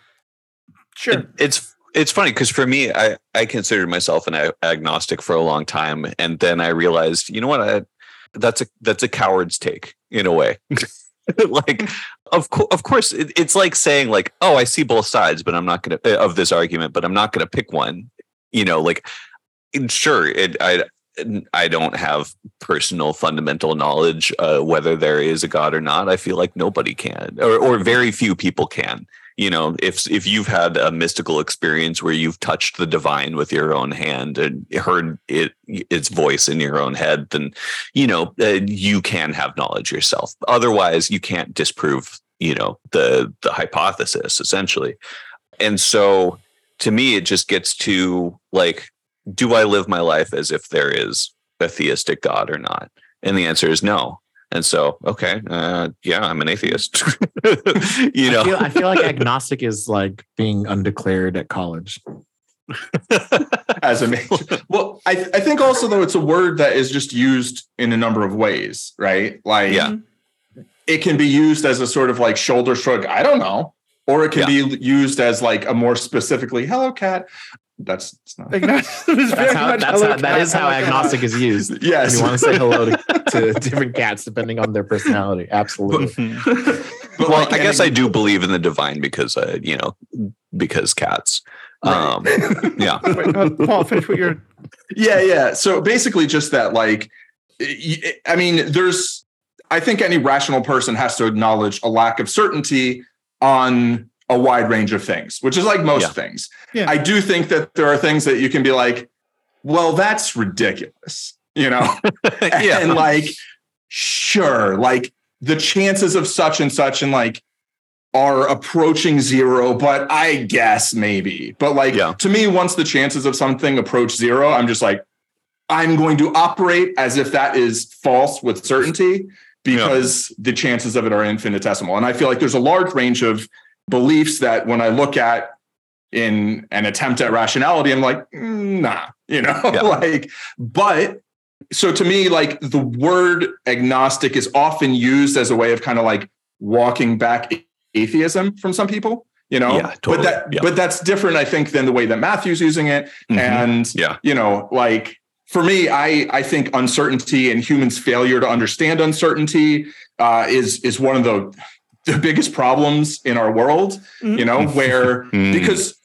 Sure. It- it's it's funny because for me, I I considered myself an agnostic for a long time, and then I realized, you know what, I, that's a that's a coward's take in a way. like, of course, of course, it, it's like saying like, oh, I see both sides, but I'm not gonna uh, of this argument, but I'm not gonna pick one. You know, like, sure, it I. I don't have personal fundamental knowledge uh, whether there is a God or not. I feel like nobody can, or, or very few people can you know if if you've had a mystical experience where you've touched the divine with your own hand and heard it its voice in your own head then you know uh, you can have knowledge yourself. Otherwise you can't disprove you know the the hypothesis essentially. And so to me it just gets to like do i live my life as if there is a theistic god or not? And the answer is no and so okay uh, yeah i'm an atheist you know I feel, I feel like agnostic is like being undeclared at college. as a major. Well, I, I think also though it's a word that is just used in a number of ways, right? Like Yeah. it can be used as a sort of like shoulder shrug, I don't know, or it can be used as like a more specifically, hello cat. That's it's not. Agnostic is That's how, that's how, that cat, is how agnostic is used. When Yes. you want to say hello to, to different cats depending on their personality. Absolutely. But well like, i guess and- i do believe in the divine because uh, you know because cats um yeah Wait, no, Paul, finish what you're. yeah yeah so basically just that like I mean there's i think any rational person has to acknowledge a lack of certainty on a wide range of things which is like most Yeah. things Yeah. i do think that there are things that you can be like well that's ridiculous you know yeah and like sure like the chances of such and such and like are approaching zero but i guess maybe but like Yeah. to me once the chances of something approach zero i'm just like i'm going to operate as if that is false with certainty because the chances of it are infinitesimal and i feel like there's a large range of beliefs that when i look at in an attempt at rationality i'm like mm, nah you know Yeah. like but so to me like the word agnostic is often used as a way of kind of like walking back atheism from some people you know Yeah, totally. but that Yeah. but that's different i think than the way that matthew's using it Mhm. and yeah you know like for me i i think uncertainty and humans failure to understand uncertainty uh, is is one of the the biggest problems in our world you know where Mm. because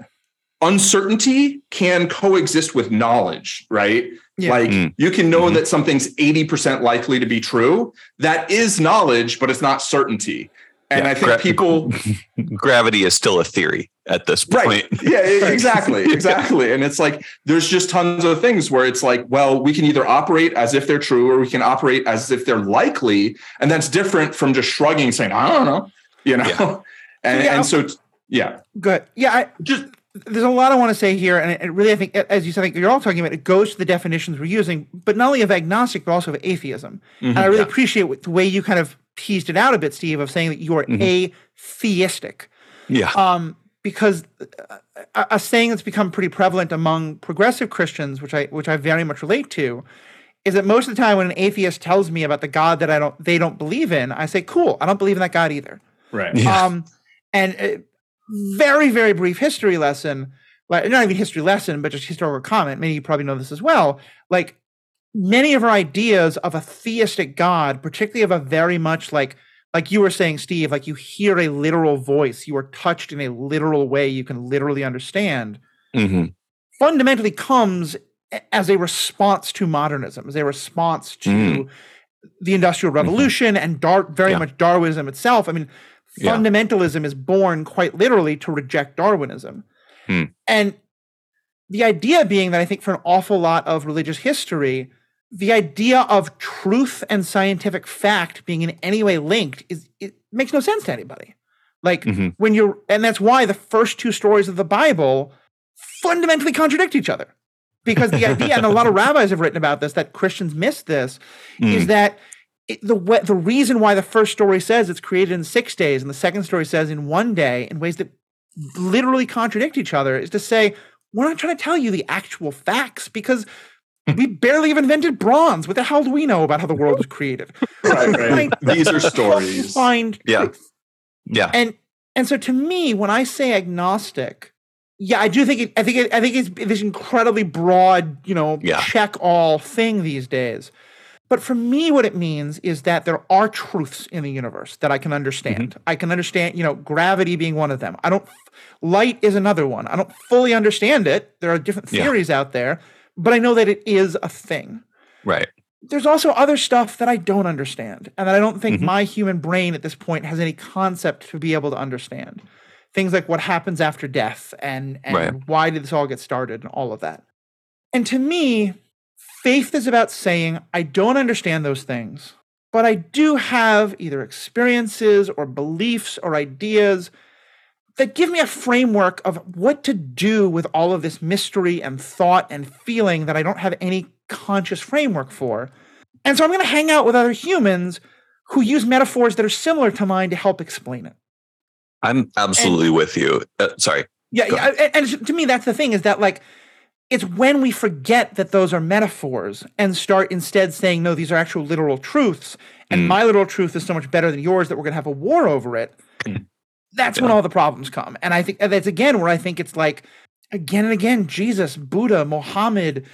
uncertainty can coexist with knowledge right Yeah. like Mm. you can know Mhm. that something's 80% likely to be true that is knowledge but it's not certainty and Yeah, i think gra- people gravity is still a theory at this point Right. Yeah, exactly. Exactly. And it's like there's just tons of things where it's like, well, we can either operate as if they're true or we can operate as if they're likely. And that's different from just shrugging and saying, I don't know, you know? Yeah. And, Yeah. and so, yeah. Good. Yeah. I, Just there's a lot I want to say here, and it really, I think, as you said, I think you're all talking about, it goes to the definitions we're using, but not only of agnostic, but also of atheism. Mm-hmm. and I really yeah. appreciate the way you kind of teased it out a bit, Steve, of saying that you are Mhm. atheistic. Yeah. Um, because uh, a, a saying that's become pretty prevalent among progressive Christians, which I which I very much relate to, is that most of the time when an atheist tells me about the God that I don't they don't believe in, I say, "Cool, I don't believe in that God either." Right. Yeah. Um, and uh, very, very brief history lesson, like not even history lesson, but just historical comment. Many of you probably know this as well. Like many of our ideas of a theistic God, particularly of a very much like, like you were saying, Steve, like you hear a literal voice, you are touched in a literal way you can literally understand, hmm fundamentally comes as a response to modernism, as a response to Mm. the Industrial Revolution and dar- very Yeah. much Darwinism itself. I mean, Yeah. fundamentalism is born quite literally to reject Darwinism. Hmm. And the idea being that I think for an awful lot of religious history, the idea of truth and scientific fact being in any way linked is it makes no sense to anybody. Like Mhm. when you're and that's why the first two stories of the Bible fundamentally contradict each other. Because the idea, and a lot of rabbis have written about this, that Christians miss this, is Mm. that it, the the reason why the first story says it's created in six days and the second story says in one day in ways that literally contradict each other is to say we're not trying to tell you the actual facts because we barely have invented bronze. What the hell do we know about how the world was created? Right, right. Like, These are stories. Find Yeah. truth. Yeah. And and so to me, when I say agnostic, yeah, I do think it, I think it, I think it's this incredibly broad, you know, Yeah. check all thing these days. But for me, what it means is that there are truths in the universe that I can understand. Mm-hmm. I can understand, you know, gravity being one of them. I don't. Light is another one. I don't fully understand it. There are different Yeah. theories out there, but I know that it is a thing Right. there's also other stuff that I don't understand and that I don't think Mhm. my human brain at this point has any concept to be able to understand. Things like what happens after death and, and Right. why did this all get started and all of that. And to me, faith is about saying, I don't understand those things, but I do have either experiences or beliefs or ideas that give me a framework of what to do with all of this mystery and thought and feeling that I don't have any conscious framework for. And so I'm going to hang out with other humans who use metaphors that are similar to mine to help explain it. I'm absolutely with you. Uh, sorry. Yeah, yeah, and, and to me, that's the thing is that like it's when we forget that those are metaphors and start instead saying, no, these are actual literal truths, and Mm. my literal truth is so much better than yours that we're going to have a war over it. Mm. That's when all the problems come. And I think and that's again where I think it's like again and again, Jesus, Buddha, Mohammed,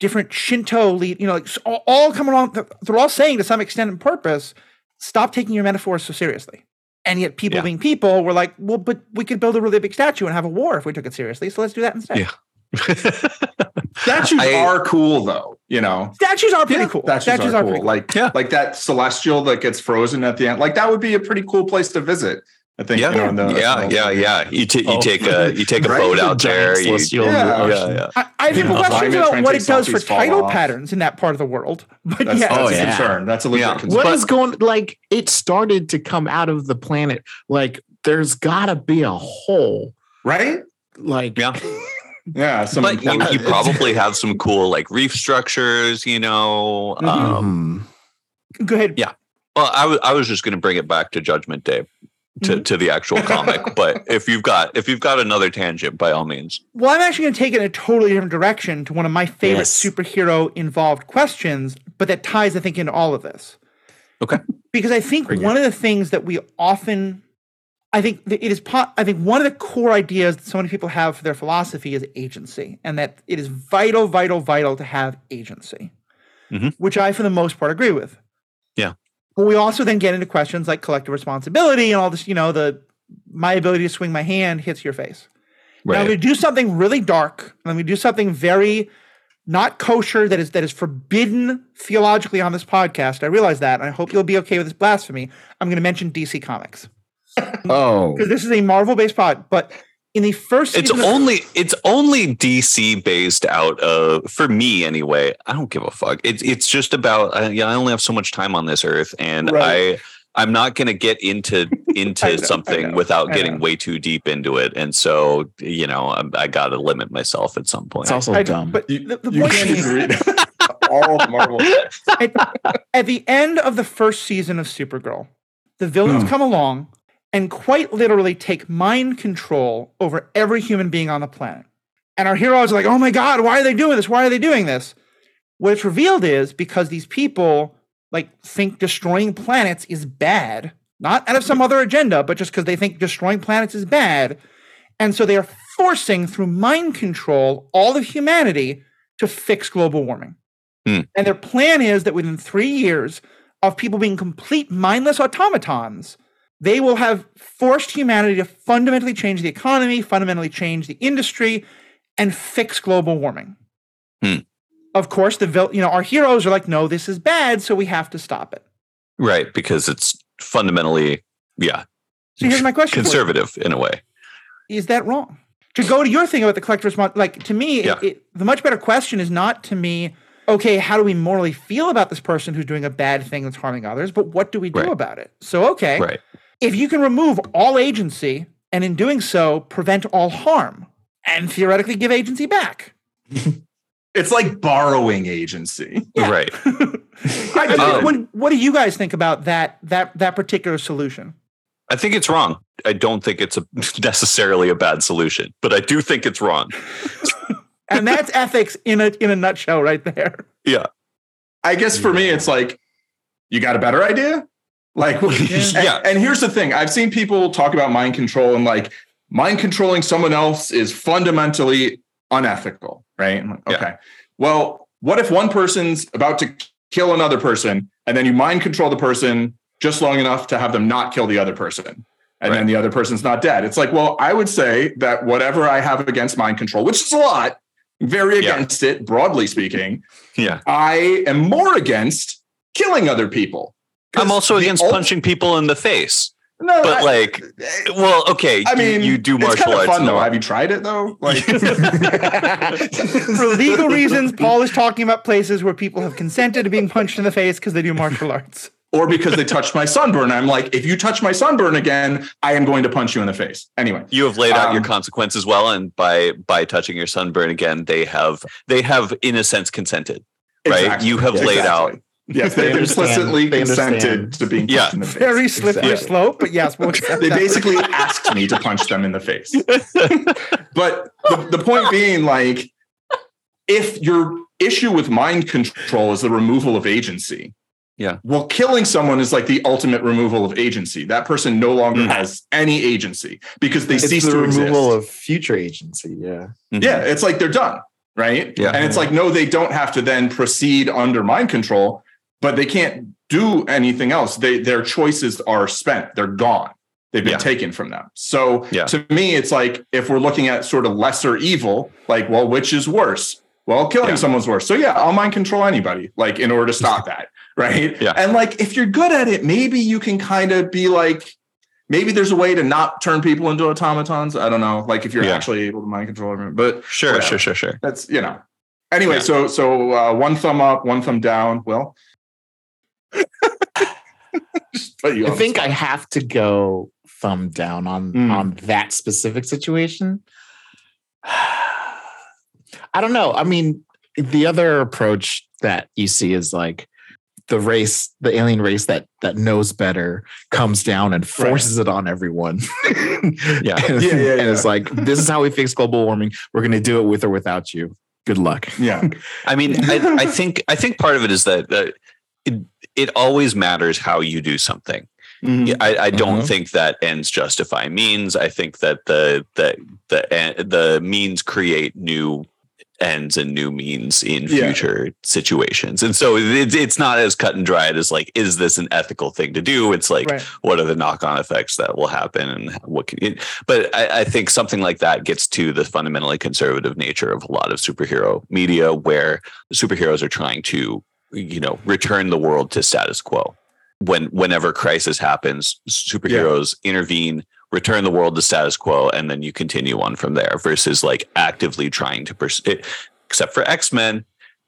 different Shinto lead, you know, like all, all come along. They're, they're all saying to some extent and purpose, stop taking your metaphors so seriously. And yet, people Yeah. being people were like, well, but we could build a really big statue and have a war if we took it seriously. So let's do that instead. Yeah. Statues I- are cool though, you know. Statues are pretty Yeah, cool. Statues, are, cool. pretty cool. Like Yeah. like that celestial that gets frozen at the end. Like that would be a pretty cool place to visit. I think. yeah. You know, the, yeah. Yeah. Yeah. You, ta- you Oh. take a you take a Right? boat The out there. You, Yeah. yeah. Yeah. I, I have People questions climb about what it does for tidal off. patterns in that part of the world. But That's, yeah, that's Oh, a yeah. concern. That's a legit Yeah. concern. What is But- going like it started to come out of the planet like there's got to be a hole right? like Yeah. Yeah. Some But you, you probably have some cool like reef structures, you know. Mhm. Um, go ahead. Yeah. well, I was I was just going to bring it back to Judgment Day, to, Mhm. to the actual comic. but if you've got if you've got another tangent, by all means. Well, I'm actually going to take it in a totally different direction to one of my favorite Yes. superhero involved questions, but that ties, I think, into all of this. Okay. Because I think Bring it. one of the things that we often, I think it is, I think one of the core ideas that so many people have for their philosophy is agency, and that it is vital, vital, vital to have agency, Mhm. which I, for the most part, agree with. Yeah. But we also then get into questions like collective responsibility and all this, you know, the my ability to swing my hand hits your face. Now I'm going to do something really dark. and to do something very not kosher that is that is forbidden theologically on this podcast. I realize that, and I hope you'll be okay with this blasphemy. I'm going to mention DC Comics oh because this is a Marvel-based pod. But in the first, It's season of- only it's only DC based out of for me anyway. I don't give a fuck. It's it's just about uh, yeah. I only have so much time on this earth, and Right. I'm not going to get into into know, something know, without I getting know. way too deep into it, and so you know I'm, I got to limit myself at some point. It's also I- dumb. But You, the, the you point can't being- read all the Marvel. at, at the end of the first season of Supergirl, the villains Hmm. come along and quite literally take mind control over every human being on the planet. And our heroes are like, oh my God, why are they doing this? Why are they doing this? What it's revealed is because these people like think destroying planets is bad, not out of some other agenda, but just because they think destroying planets is bad. And so they are forcing through mind control all of humanity to fix global warming. Hmm. And their plan is that within three years of people being complete mindless automatons, they will have forced humanity to fundamentally change the economy, fundamentally change the industry, and fix global warming. Hmm. Of course, the you know our heroes are like, no, this is bad, so we have to stop it. right because it's fundamentally yeah So here's my question: conservative in a way. is that wrong? To go to your thing about the collector's response, like to me, Yeah. it, it, the much better question is not to me, okay, how do we morally feel about this person who's doing a bad thing that's harming others, but what do we do Right. about it? So, okay, Right. If you can remove all agency and in doing so prevent all harm and theoretically give agency back. It's like borrowing agency. Yeah. Right. I mean, Um, what, what do you guys think about that that that particular solution? I think it's wrong. I don't think it's a, necessarily a bad solution, but I do think it's wrong. And that's ethics in a in a nutshell, right there. Yeah. I guess for me, it's like, you got a better idea? Like, and, Yeah. and here's the thing I've seen people talk about mind control and like mind controlling someone else is fundamentally unethical, right? I'm like, Yeah. okay. Well, what if one person's about to kill another person and then you mind control the person just long enough to have them not kill the other person? And then the other person's not dead. It's like, well, I would say that whatever I have against mind control, which is a lot, very Yeah. against it, broadly speaking, Yeah. I am more against killing other people. 'Cause I'm also against ult- punching people in the face. No, but, I- like, Well, okay. I mean, you, do it's martial kind of arts. fun though. Have you tried it though? Like, For legal reasons, Paul is talking about places where people have consented to being punched in the face because they do martial arts. or because they touched my sunburn. I'm like, if you touch my sunburn again, I am going to punch you in the face. Anyway, you have laid out your Um, consequences well, and by by touching your sunburn again, they have they have in a sense consented. Right? Exactly. You have laid out- Yes, They they understand. implicitly They consented understand. to being Yeah. punched in the face. Very slippery Exactly. slope, but yes, we'll accept they that. basically asked me to punch them in the face. but the, the point being, like, if your issue with mind control is the removal of agency, Yeah. well, killing someone is like the ultimate removal of agency. That person no longer Mm. has any agency because they it's cease the to removal exist. of future agency. Yeah. yeah, it's like they're done, right? Yeah. and it's like no, they don't have to then proceed under mind control, but they can't do anything else. They their choices are spent. They're gone. They've been Yeah. taken from them. So Yeah. to me, it's like if we're looking at sort of lesser evil, like, well, which is worse? Well, killing Yeah. someone's worse. So yeah, I'll mind control anybody, like in order to stop that. Right. Yeah. And like if you're good at it, maybe you can kind of be like, maybe there's a way to not turn people into automatons. I don't know. Like if you're actually able to mind control everyone. But Sure, Whatever. sure, sure, sure. that's you know. Anyway, so so uh, one thumb up, one thumb down. Will. Just you I think spot. I have to go thumb down on Mm. on that specific situation. I don't know. I mean, the other approach that you see is like the race, the alien race that that knows better comes down and forces it on everyone. Yeah. and, Yeah, yeah, and it's like this is how we fix global warming. We're going to do it with or without you. Good luck. yeah. I mean, I, I think I think part of it is that uh, it, it always matters how you do something. Mhm. I, I don't Mhm. think that ends justify means. I think that the the the eh, the means create new ends and new means in Yeah. future situations. And so it's it's not as cut and dried as like, is this an ethical thing to do? It's like, Right. what are the knock on effects that will happen, and what can it, but I, I think something like that gets to the fundamentally conservative nature of a lot of superhero media, where superheroes are trying to you know return the world to status quo. When whenever crisis happens superheroes intervene return the world to status quo and then you continue on from there versus like actively trying to pursue it except for x-men.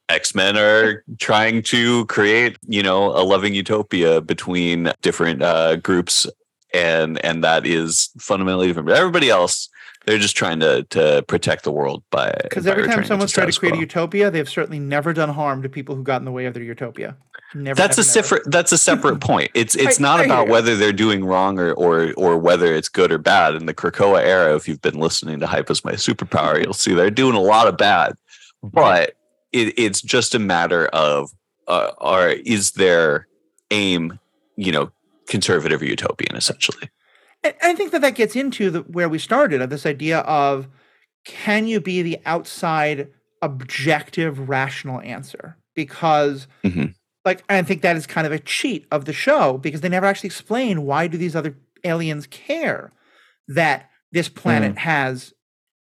X Men are trying to create, you know, a loving utopia between different uh, groups, and and that is fundamentally different. But everybody else, they're just trying to to protect the world by Because every time someone's tried to create a utopia, they've certainly never done harm to people who got in the way of their utopia. Never. That's a separate. That's a separate point. It's it's I- not I about whether they're doing wrong or or or whether it's good or bad. In the Krakoa era, if you've been listening to "Hype is My Superpower," you'll see they're doing a lot of bad. But it, it's just a matter of, uh, are is their aim, you know, conservative or utopian, essentially? And I think that that gets into the, where we started of this idea of can you be the outside objective rational answer because Mhm. like I think that is kind of a cheat of the show because they never actually explain why do these other aliens care that this planet has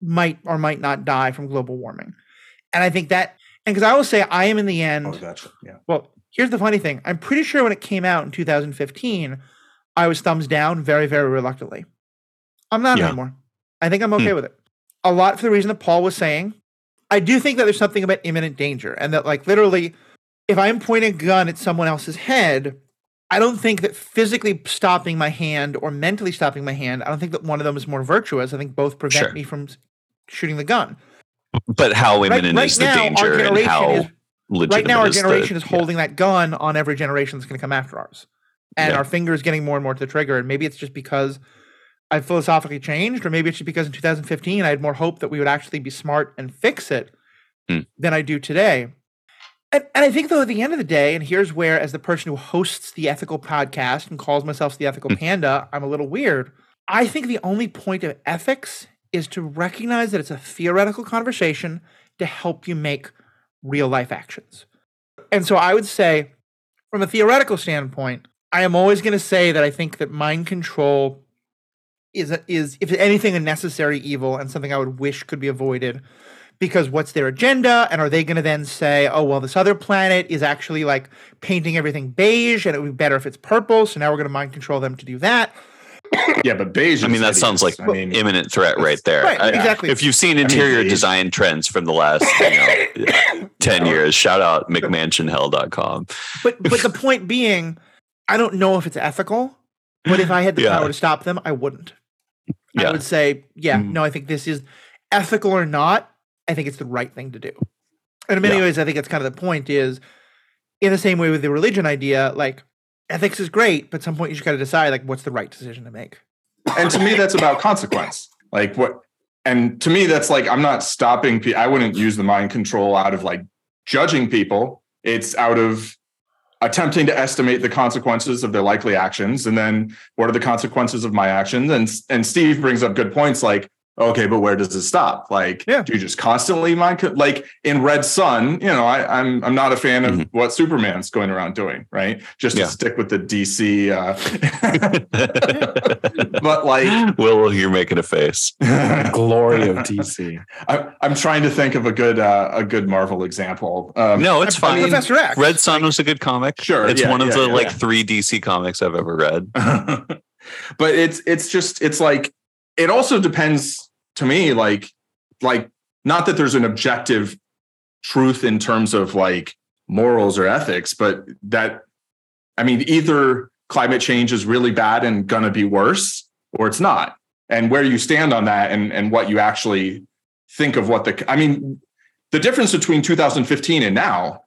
might or might not die from global warming. And I think that and because I will say I am in the end Oh, gotcha. Yeah. well, here's the funny thing. I'm pretty sure when it came out in 2015, I was thumbs down very, very reluctantly. I'm not Yeah. anymore. I think I'm okay hmm. with it. A lot for the reason that Paul was saying. I do think that there's something about imminent danger, and that, like, literally, if I'm pointing a gun at someone else's head, I don't think that physically stopping my hand or mentally stopping my hand, I don't think that one of them is more virtuous. I think both prevent Sure. me from shooting the gun. But how imminent right is the now, danger, and generation how is right now our is the- generation is yeah. holding that gun on every generation that's going to come after ours and Yeah. our finger is getting more and more to the trigger and maybe it's just because i've philosophically changed or maybe it's just because in 2015 i had more hope that we would actually be smart and fix it Hmm. than i do today and, and i think though at the end of the day and here's where as the person who hosts the ethical podcast and calls myself the ethical Hmm. panda i'm a little weird i think the only point of ethics is to recognize that it's a theoretical conversation to help you make real life actions. And so I would say, from a theoretical standpoint, I am always going to say that I think that mind control is a, is if anything a necessary evil and something I would wish could be avoided. Because what's their agenda? And are they going to then say, oh, well, this other planet is actually like painting everything beige and it would be better if it's purple. So now we're going to mind control them to do that. Yeah, but beige. I mean, is that sounds like hideous. I mean, imminent threat right there. Right, I- exactly. If you've seen interior beige. design trends from the last you know, 10 years, shout out McMansionHell.com. But but the point being, I don't know if it's ethical, but if I had the Yeah. power to stop them, I wouldn't. Yeah. I would say, yeah, Mm. no, I think this is ethical or not. I think it's the right thing to do. And in many Yeah. ways, I think that's kind of the point. Is in the same way with the religion idea, like ethics is great, but at some point you just got to decide like what's the right decision to make. and to me that's about consequence like what and to me that's like i'm not stopping pe- i wouldn't use the mind control out of like judging people it's out of attempting to estimate the consequences of their likely actions and then what are the consequences of my actions? And and steve brings up good points like okay but where does it stop like Yeah. do you just constantly mind co- like in red sun you know I, i'm i'm not a fan of Mhm. what superman's going around doing right just Yeah. to stick with the dc uh but like Will, you're making a face. Glory of DC. I, I'm trying to think of a good uh, a good Marvel example. Um, No, it's I- fine. Professor X. Red Sun was a good comic. Sure, It's yeah, one of yeah, the yeah, like yeah. three DC comics I've ever read. but it's it's just it's like it also depends to me like like not that there's an objective truth in terms of like morals or ethics, but that I mean either climate change is really bad and gonna be worse or it's not. And where you stand on that and and what you actually think of what the I mean the difference between 2015 and now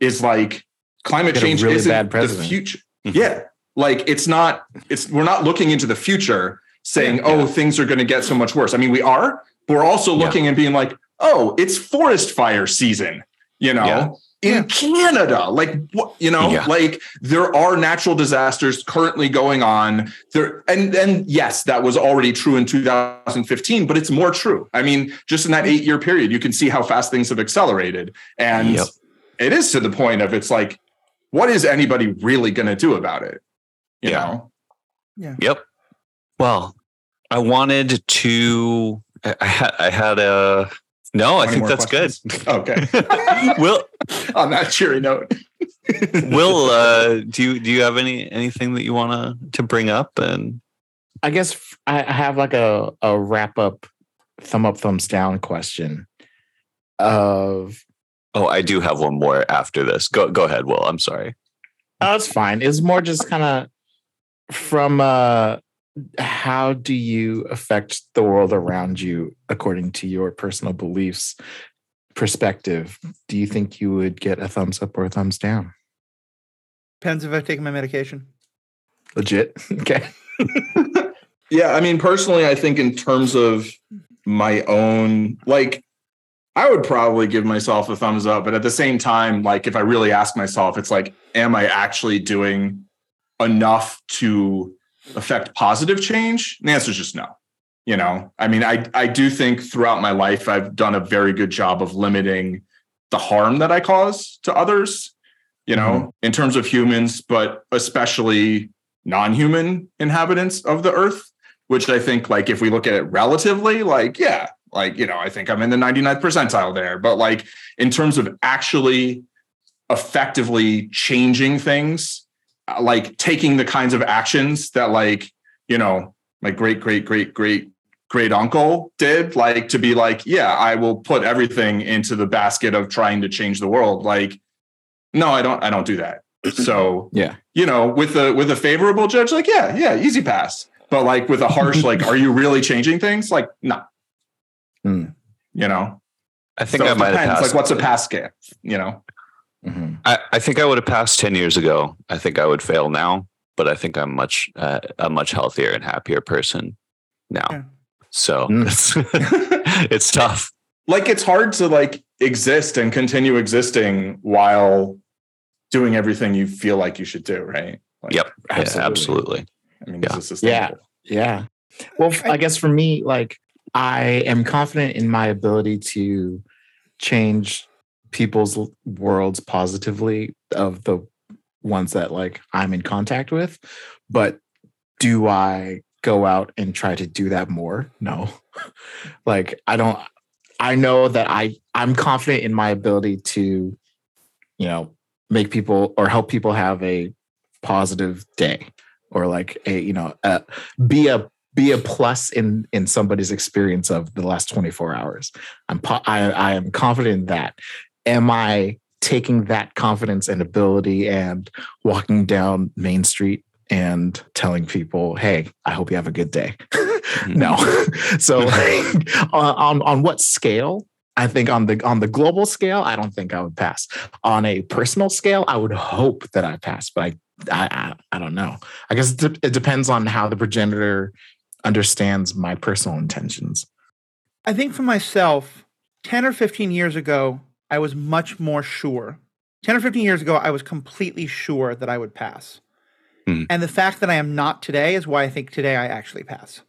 is like climate change really isn't bad the future. Mhm. Yeah. Like it's not, it's we're not looking into the future saying, Yeah. oh, things are going to get so much worse. I mean, we are, but we're also Yeah. looking and being like, oh, it's forest fire season, you know, Yeah. in Yeah. Canada. Like what, you know, Yeah. like there are natural disasters currently going on there. And and yes, that was already true in 2015, but it's more true. I mean, just in that eight year period, you can see how fast things have accelerated. And Yep. it is to the point of it's like, what is anybody really going to do about it? You know. Yeah. Yep. Well, I wanted to. I, I had. I had a. No, I think that's questions? good. Okay. Will On that cheery note. Will uh, do you do you have any anything that you want to to bring up and I guess I have like a, a wrap up thumb up, thumbs down question of Oh, I do have one more after this. Go go ahead, Will. I'm sorry. Oh, it's fine. It's more just kind of from uh how do you affect the world around you according to your personal beliefs perspective? Do you think you would get a thumbs up or a thumbs down? Depends if I've taken my medication. Legit. Okay. Yeah, I mean, personally, I think in terms of my own, like, I would probably give myself a thumbs up, but at the same time, like, if I really ask myself, it's like, am I actually doing enough to affect positive change? And the answer is just no. You know, I mean, I I do think throughout my life I've done a very good job of limiting the harm that I cause to others. You know, mm-hmm. in terms of humans, but especially non-human inhabitants of the earth which I think, like, if we look at it relatively, like, yeah, like, you know, I think I'm in the 99th percentile there. But like, in terms of actually effectively changing things, like taking the kinds of actions that, like, you know, my great, great, great, great, great uncle did, like, to be like, yeah, I will put everything into the basket of trying to change the world. Like, no, I don't, I don't do that. So, Yeah. you know, with a with a favorable judge, like, yeah, yeah, easy pass. But like with a harsh, like, are you really changing things? Like, no. Hmm. You know, I think So I it might have passed. Like, what's a pass scale? You know, Mhm. I, I think I would have passed 10 years ago. I think I would fail now, but I think I'm much uh, a much healthier and happier person now. Yeah. So Mm. it's, it's tough. like it's hard to like exist and continue existing while doing everything you feel like you should do, right? Like, Yep. Yeah, Absolutely. absolutely. I mean, Yeah. this is sustainable. Yeah. Well, I guess for me, like I am confident in my ability to change people's worlds positively of the ones that like I'm in contact with. But do I go out and try to do that more? No. like I don't I know that I I'm confident in my ability to you know make people or help people have a positive day or like a you know uh, be a be a plus in in somebody's experience of the last 24 hours i'm po- I, I am confident in that am i taking that confidence and ability and walking down main street and telling people hey i hope you have a good day. No. Mm-hmm. So like, on, on on what scale? I think on the on the global scale i don't think i would pass. On a personal scale i would hope that i pass but i i i, I don't know. I guess it, de- it depends on how the progenitor understands my personal intentions. I think for myself, 10 or 15 years ago, I was much more sure. 10 or 15 years ago, I was completely sure that I would pass. Hmm. And the fact that I am not today is why I think today I actually pass.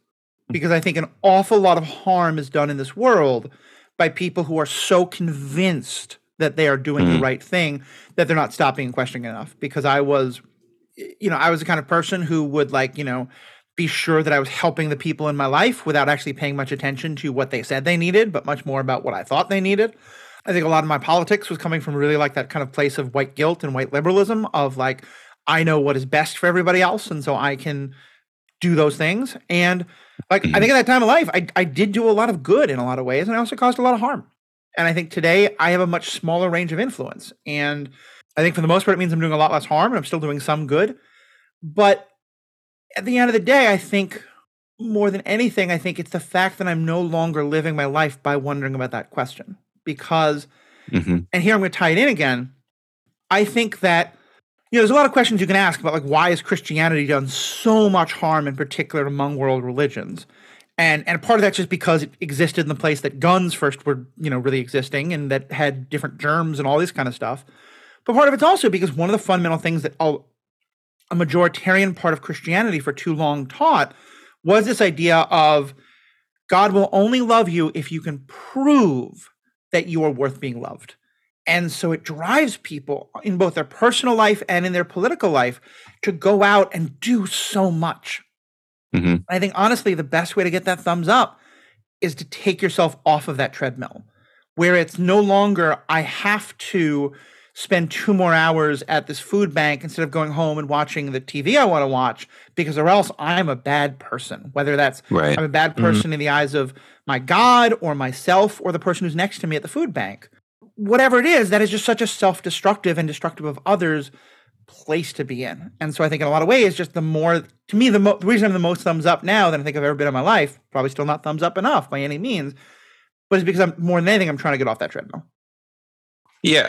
Because I think an awful lot of harm is done in this world by people who are so convinced that they are doing the Hmm. right thing that they're not stopping and questioning enough. Because I was, you know, I was the kind of person who would like, you know, be sure that I was helping the people in my life without actually paying much attention to what they said they needed, but much more about what I thought they needed. I think a lot of my politics was coming from really like that kind of place of white guilt and white liberalism of like, I know what is best for everybody else. And so I can do those things. And like, I think mm-hmm. at that time of life, I, I did do a lot of good in a lot of ways. And I also caused a lot of harm. And I think today I have a much smaller range of influence. And I think for the most part, it means I'm doing a lot less harm and I'm still doing some good. But at the end of the day, I think more than anything, I think it's the fact that I'm no longer living my life by wondering about that question. Because, Mhm. and here I'm going to tie it in again. I think that, you know, there's a lot of questions you can ask about, like, why has Christianity done so much harm, in particular among world religions? And, and part of that's just because it existed in the place that guns first were, you know, really existing and that had different germs and all this kind of stuff. But part of it's also because one of the fundamental things that all, a majoritarian part of Christianity for too long taught was this idea of God will only love you if you can prove that you are worth being loved. And so it drives people in both their personal life and in their political life to go out and do so much. Mhm. I think honestly, the best way to get that thumbs up is to take yourself off of that treadmill where it's no longer, I have to spend two more hours at this food bank instead of going home and watching the TV I want to watch because or else I'm a bad person. Whether that's Right. I'm a bad mm-hmm. person in the eyes of my God or myself or the person who's next to me at the food bank. whatever it is, that is just such a self-destructive and destructive of others place to be in. And so I think in a lot of ways, just the more to me, the, mo- the reason I'm the most thumbs up now than I think I've ever been in my life, probably still not thumbs up enough by any means, but it's because I'm more than anything, I'm trying to get off that treadmill. Yeah.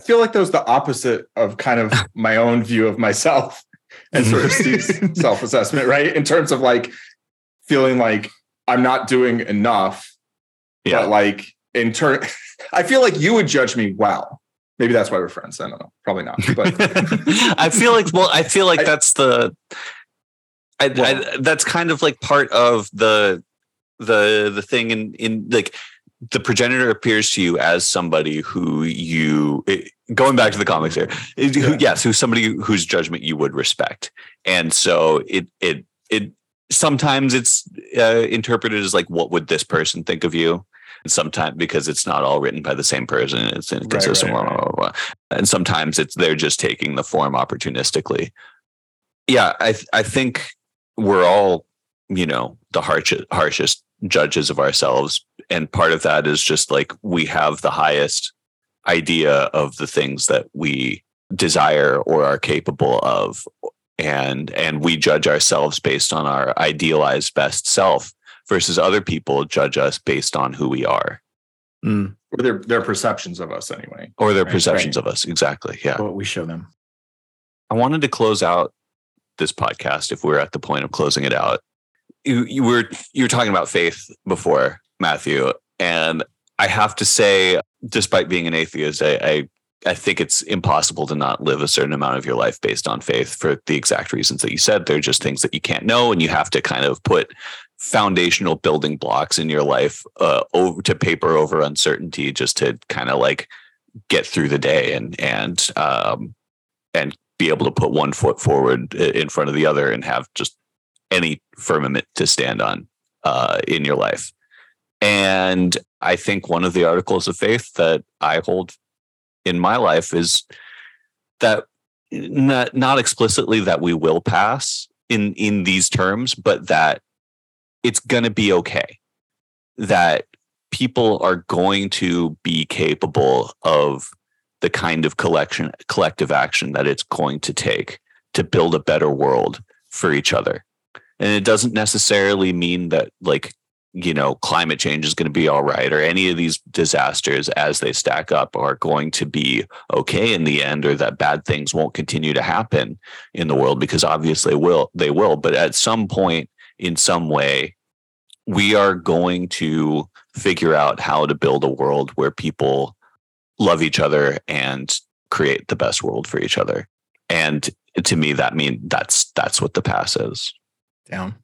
I feel like that was the opposite of kind of my own view of myself and sort of Steve's self-assessment, right? In terms of like feeling like I'm not doing enough, Yeah. but like in turn, I feel like you would judge me well. Maybe that's why we're friends. I don't know. Probably not. But I feel like well, I feel like I- that's the I, I, that's kind of like part of the the the thing in in like the progenitor appears to you as somebody who you going back to the comics here it- who, Yeah. yes who's somebody whose judgment you would respect and so it it it sometimes it's uh, interpreted as like what would this person think of you and sometimes because it's not all written by the same person it's inconsistent right, blah, blah, blah, blah. and sometimes it's they're just taking the form opportunistically yeah i i think we're all you know the harshest harshest judges of ourselves and part of that is just like we have the highest idea of the things that we desire or are capable of and and we judge ourselves based on our idealized best self versus other people judge us based on who we are Mm, or their their perceptions of us anyway. or their Right, perceptions right. of us exactly yeah what we show them. I wanted to close out this podcast if we're at the point of closing it out. You, you were you were talking about faith before, Matthew, and I have to say, despite being an atheist, I, I I think it's impossible to not live a certain amount of your life based on faith for the exact reasons that you said. They're just things that you can't know, and you have to kind of put foundational building blocks in your life uh, over to paper over uncertainty, just to kind of like get through the day and and um, and be able to put one foot forward in front of the other and have just any firmament to stand on uh, in your life. And I think one of the articles of faith that I hold in my life is that not not explicitly that we will pass in in these terms, but that it's going to be okay. That people are going to be capable of the kind of collection collective action that it's going to take to build a better world for each other and it doesn't necessarily mean that like you know climate change is going to be all right or any of these disasters as they stack up are going to be okay in the end or that bad things won't continue to happen in the world because obviously will they will but at some point in some way we are going to figure out how to build a world where people love each other and create the best world for each other. And to me, that mean that's that's what the pass is. Down.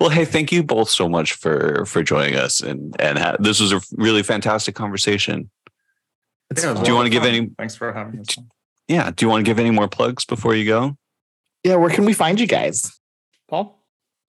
Well, hey, thank you both so much for for joining us, and and ha- this was a really fantastic conversation. Yeah, it was. Do you wanna give any- Thanks for having us. Yeah, do you want to give any more plugs before you go? yeah, where can we find you guys? Paul?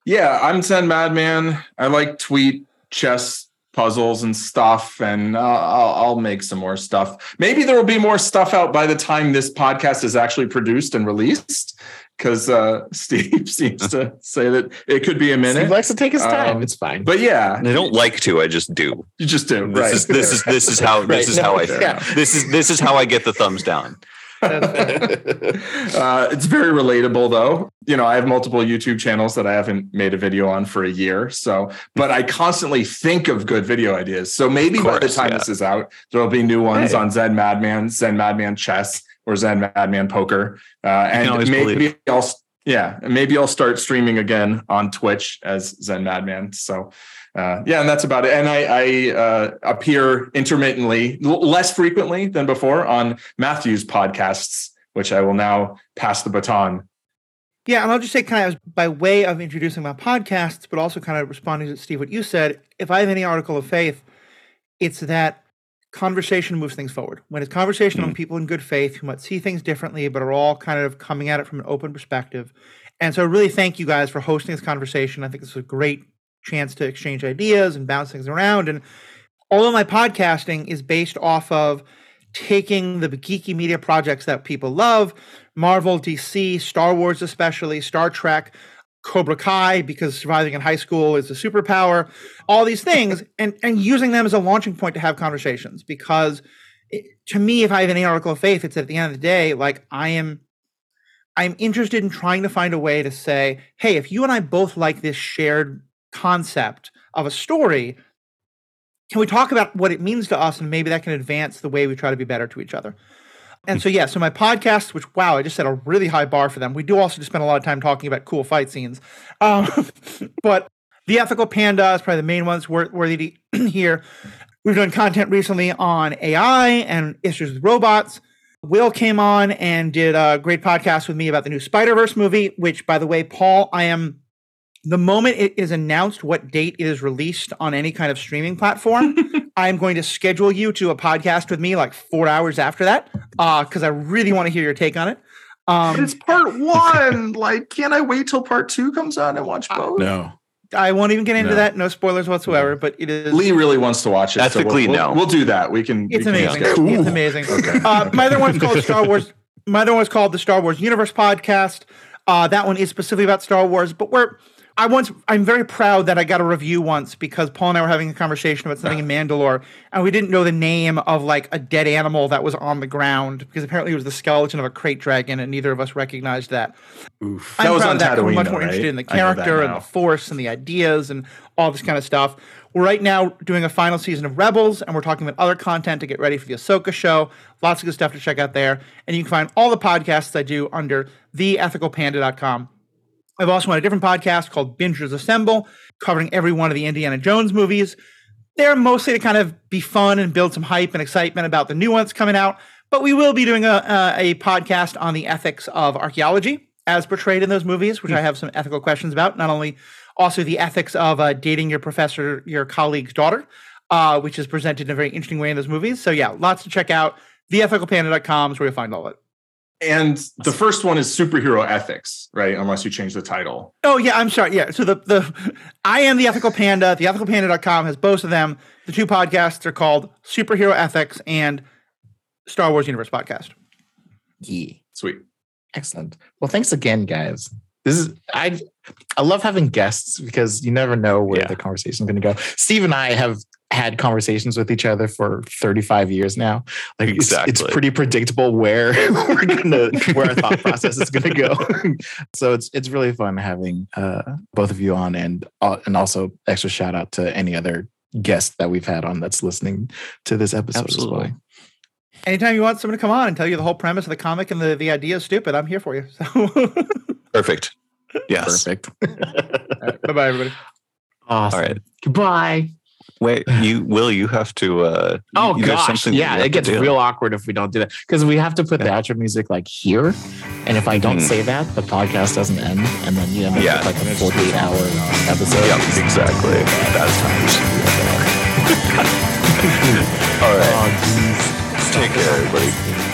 Yeah, I'm Zen Madman. I like tweet chess puzzles and stuff, and uh, I'll, I'll make some more stuff. Maybe there will be more stuff out by the time this podcast is actually produced and released, because uh, Steve seems to say that it could be a minute. He likes to take his time. Um, it's fine. But yeah, I don't like to. I just do. you just do. This right. is this is this is how Right, this is no, how I yeah. this is this is how I get the thumbs down. uh, it's very relatable though. You know, I have multiple YouTube channels that I haven't made a video on for a year. So, but I constantly think of good video ideas. So maybe Of by the time yeah. this is out, there'll be new ones Hey. on Zen Madman, Zen Madman Chess, or Zen Madman Poker. Uh, and maybe believe. I'll yeah, maybe I'll start streaming again on Twitch as Zen Madman. So uh, yeah, and that's about it. And I, I uh, appear intermittently, l- less frequently than before, on Matthew's podcasts, which I will now pass the baton. Yeah, and I'll just say kind of by way of introducing my podcasts, but also kind of responding to Steve what you said. If I have any article of faith, it's that conversation moves things forward. When it's conversation among mm. people in good faith who might see things differently, but are all kind of coming at it from an open perspective. And so, really, thank you guys for hosting this conversation. I think this is a great chance to exchange ideas and bounce things around. And all of my podcasting is based off of taking the geeky media projects that people love Marvel, DC, Star Wars, especially, Star Trek, Cobra Kai, because surviving in high school is a superpower, all these things, and, and using them as a launching point to have conversations because it, to me, if I have any article of faith, it's at the end of the day, like I am, I'm interested in trying to find a way to say, hey, if you and I both like this shared concept of a story, can we talk about what it means to us and maybe that can advance the way we try to be better to each other? And so, yeah, so my podcast, which, wow, I just set a really high bar for them. We do also just spend a lot of time talking about cool fight scenes. Um, but the Ethical Panda is probably the main ones worthy to hear. We've done content recently on AI and issues with robots. Will came on and did a great podcast with me about the new Spider Verse movie, which, by the way, Paul, I am the moment it is announced what date it is released on any kind of streaming platform, I'm going to schedule you to a podcast with me like four hours after that because uh, I really want to hear your take on it. Um, it's part one. like, can't I wait till part two comes out and watch both? No. I won't even get into no. that. No spoilers whatsoever. But it is. Lee really wants to watch it. Ethically, so we'll, no. We'll, we'll, do that. We can. It's we amazing. It's amazing. okay. uh, my other one's called Star Wars. My other one's called the Star Wars Universe Podcast. Uh, that one is specifically about Star Wars, but we're I once I'm very proud that I got a review once because Paul and I were having a conversation about something in Mandalore and we didn't know the name of like a dead animal that was on the ground because apparently it was the skeleton of a krayt dragon and neither of us recognized that. Oof. I'm that was proud on that. Tatooine, I'm much more right? interested in the character and the force and the ideas and all this kind of stuff. We're right now doing a final season of Rebels, and we're talking about other content to get ready for the Ahsoka show. Lots of good stuff to check out there. And you can find all the podcasts I do under theethicalpanda.com. I've also on a different podcast called Bingers Assemble, covering every one of the Indiana Jones movies. They're mostly to kind of be fun and build some hype and excitement about the new ones coming out. But we will be doing a, a, a podcast on the ethics of archaeology as portrayed in those movies, which mm. I have some ethical questions about. Not only also the ethics of uh, dating your professor, your colleague's daughter, uh, which is presented in a very interesting way in those movies. So yeah, lots to check out. TheEthicalPanda.com is where you'll find all of it. And the first one is superhero ethics, right? Unless you change the title. Oh yeah, I'm sorry. Yeah. So the the I am the ethical panda. The ethicalpanda.com has both of them. The two podcasts are called Superhero Ethics and Star Wars Universe Podcast. Yeah. Sweet. Excellent. Well, thanks again, guys. This is I I love having guests because you never know where yeah. the conversation is going to go. Steve and I have had conversations with each other for 35 years now. Like exactly. it's, it's pretty predictable where we're gonna where our thought process is gonna go. so it's it's really fun having uh, both of you on and uh, and also extra shout out to any other guest that we've had on that's listening to this episode Absolutely. as well. Anytime you want someone to come on and tell you the whole premise of the comic and the, the idea is stupid, I'm here for you. So Perfect. Yes. Perfect. right, bye bye, everybody. Awesome. All right. Goodbye. Wait, you will you have to uh Oh you gosh, yeah, it gets real awkward if we don't do that. Because we have to put yeah. the outro music like here. And if I don't mm. say that, the podcast doesn't end. And then you end up yeah. with like a 48 hour episode. Yep, exactly. That's times. All right. Oh, Take care, everybody.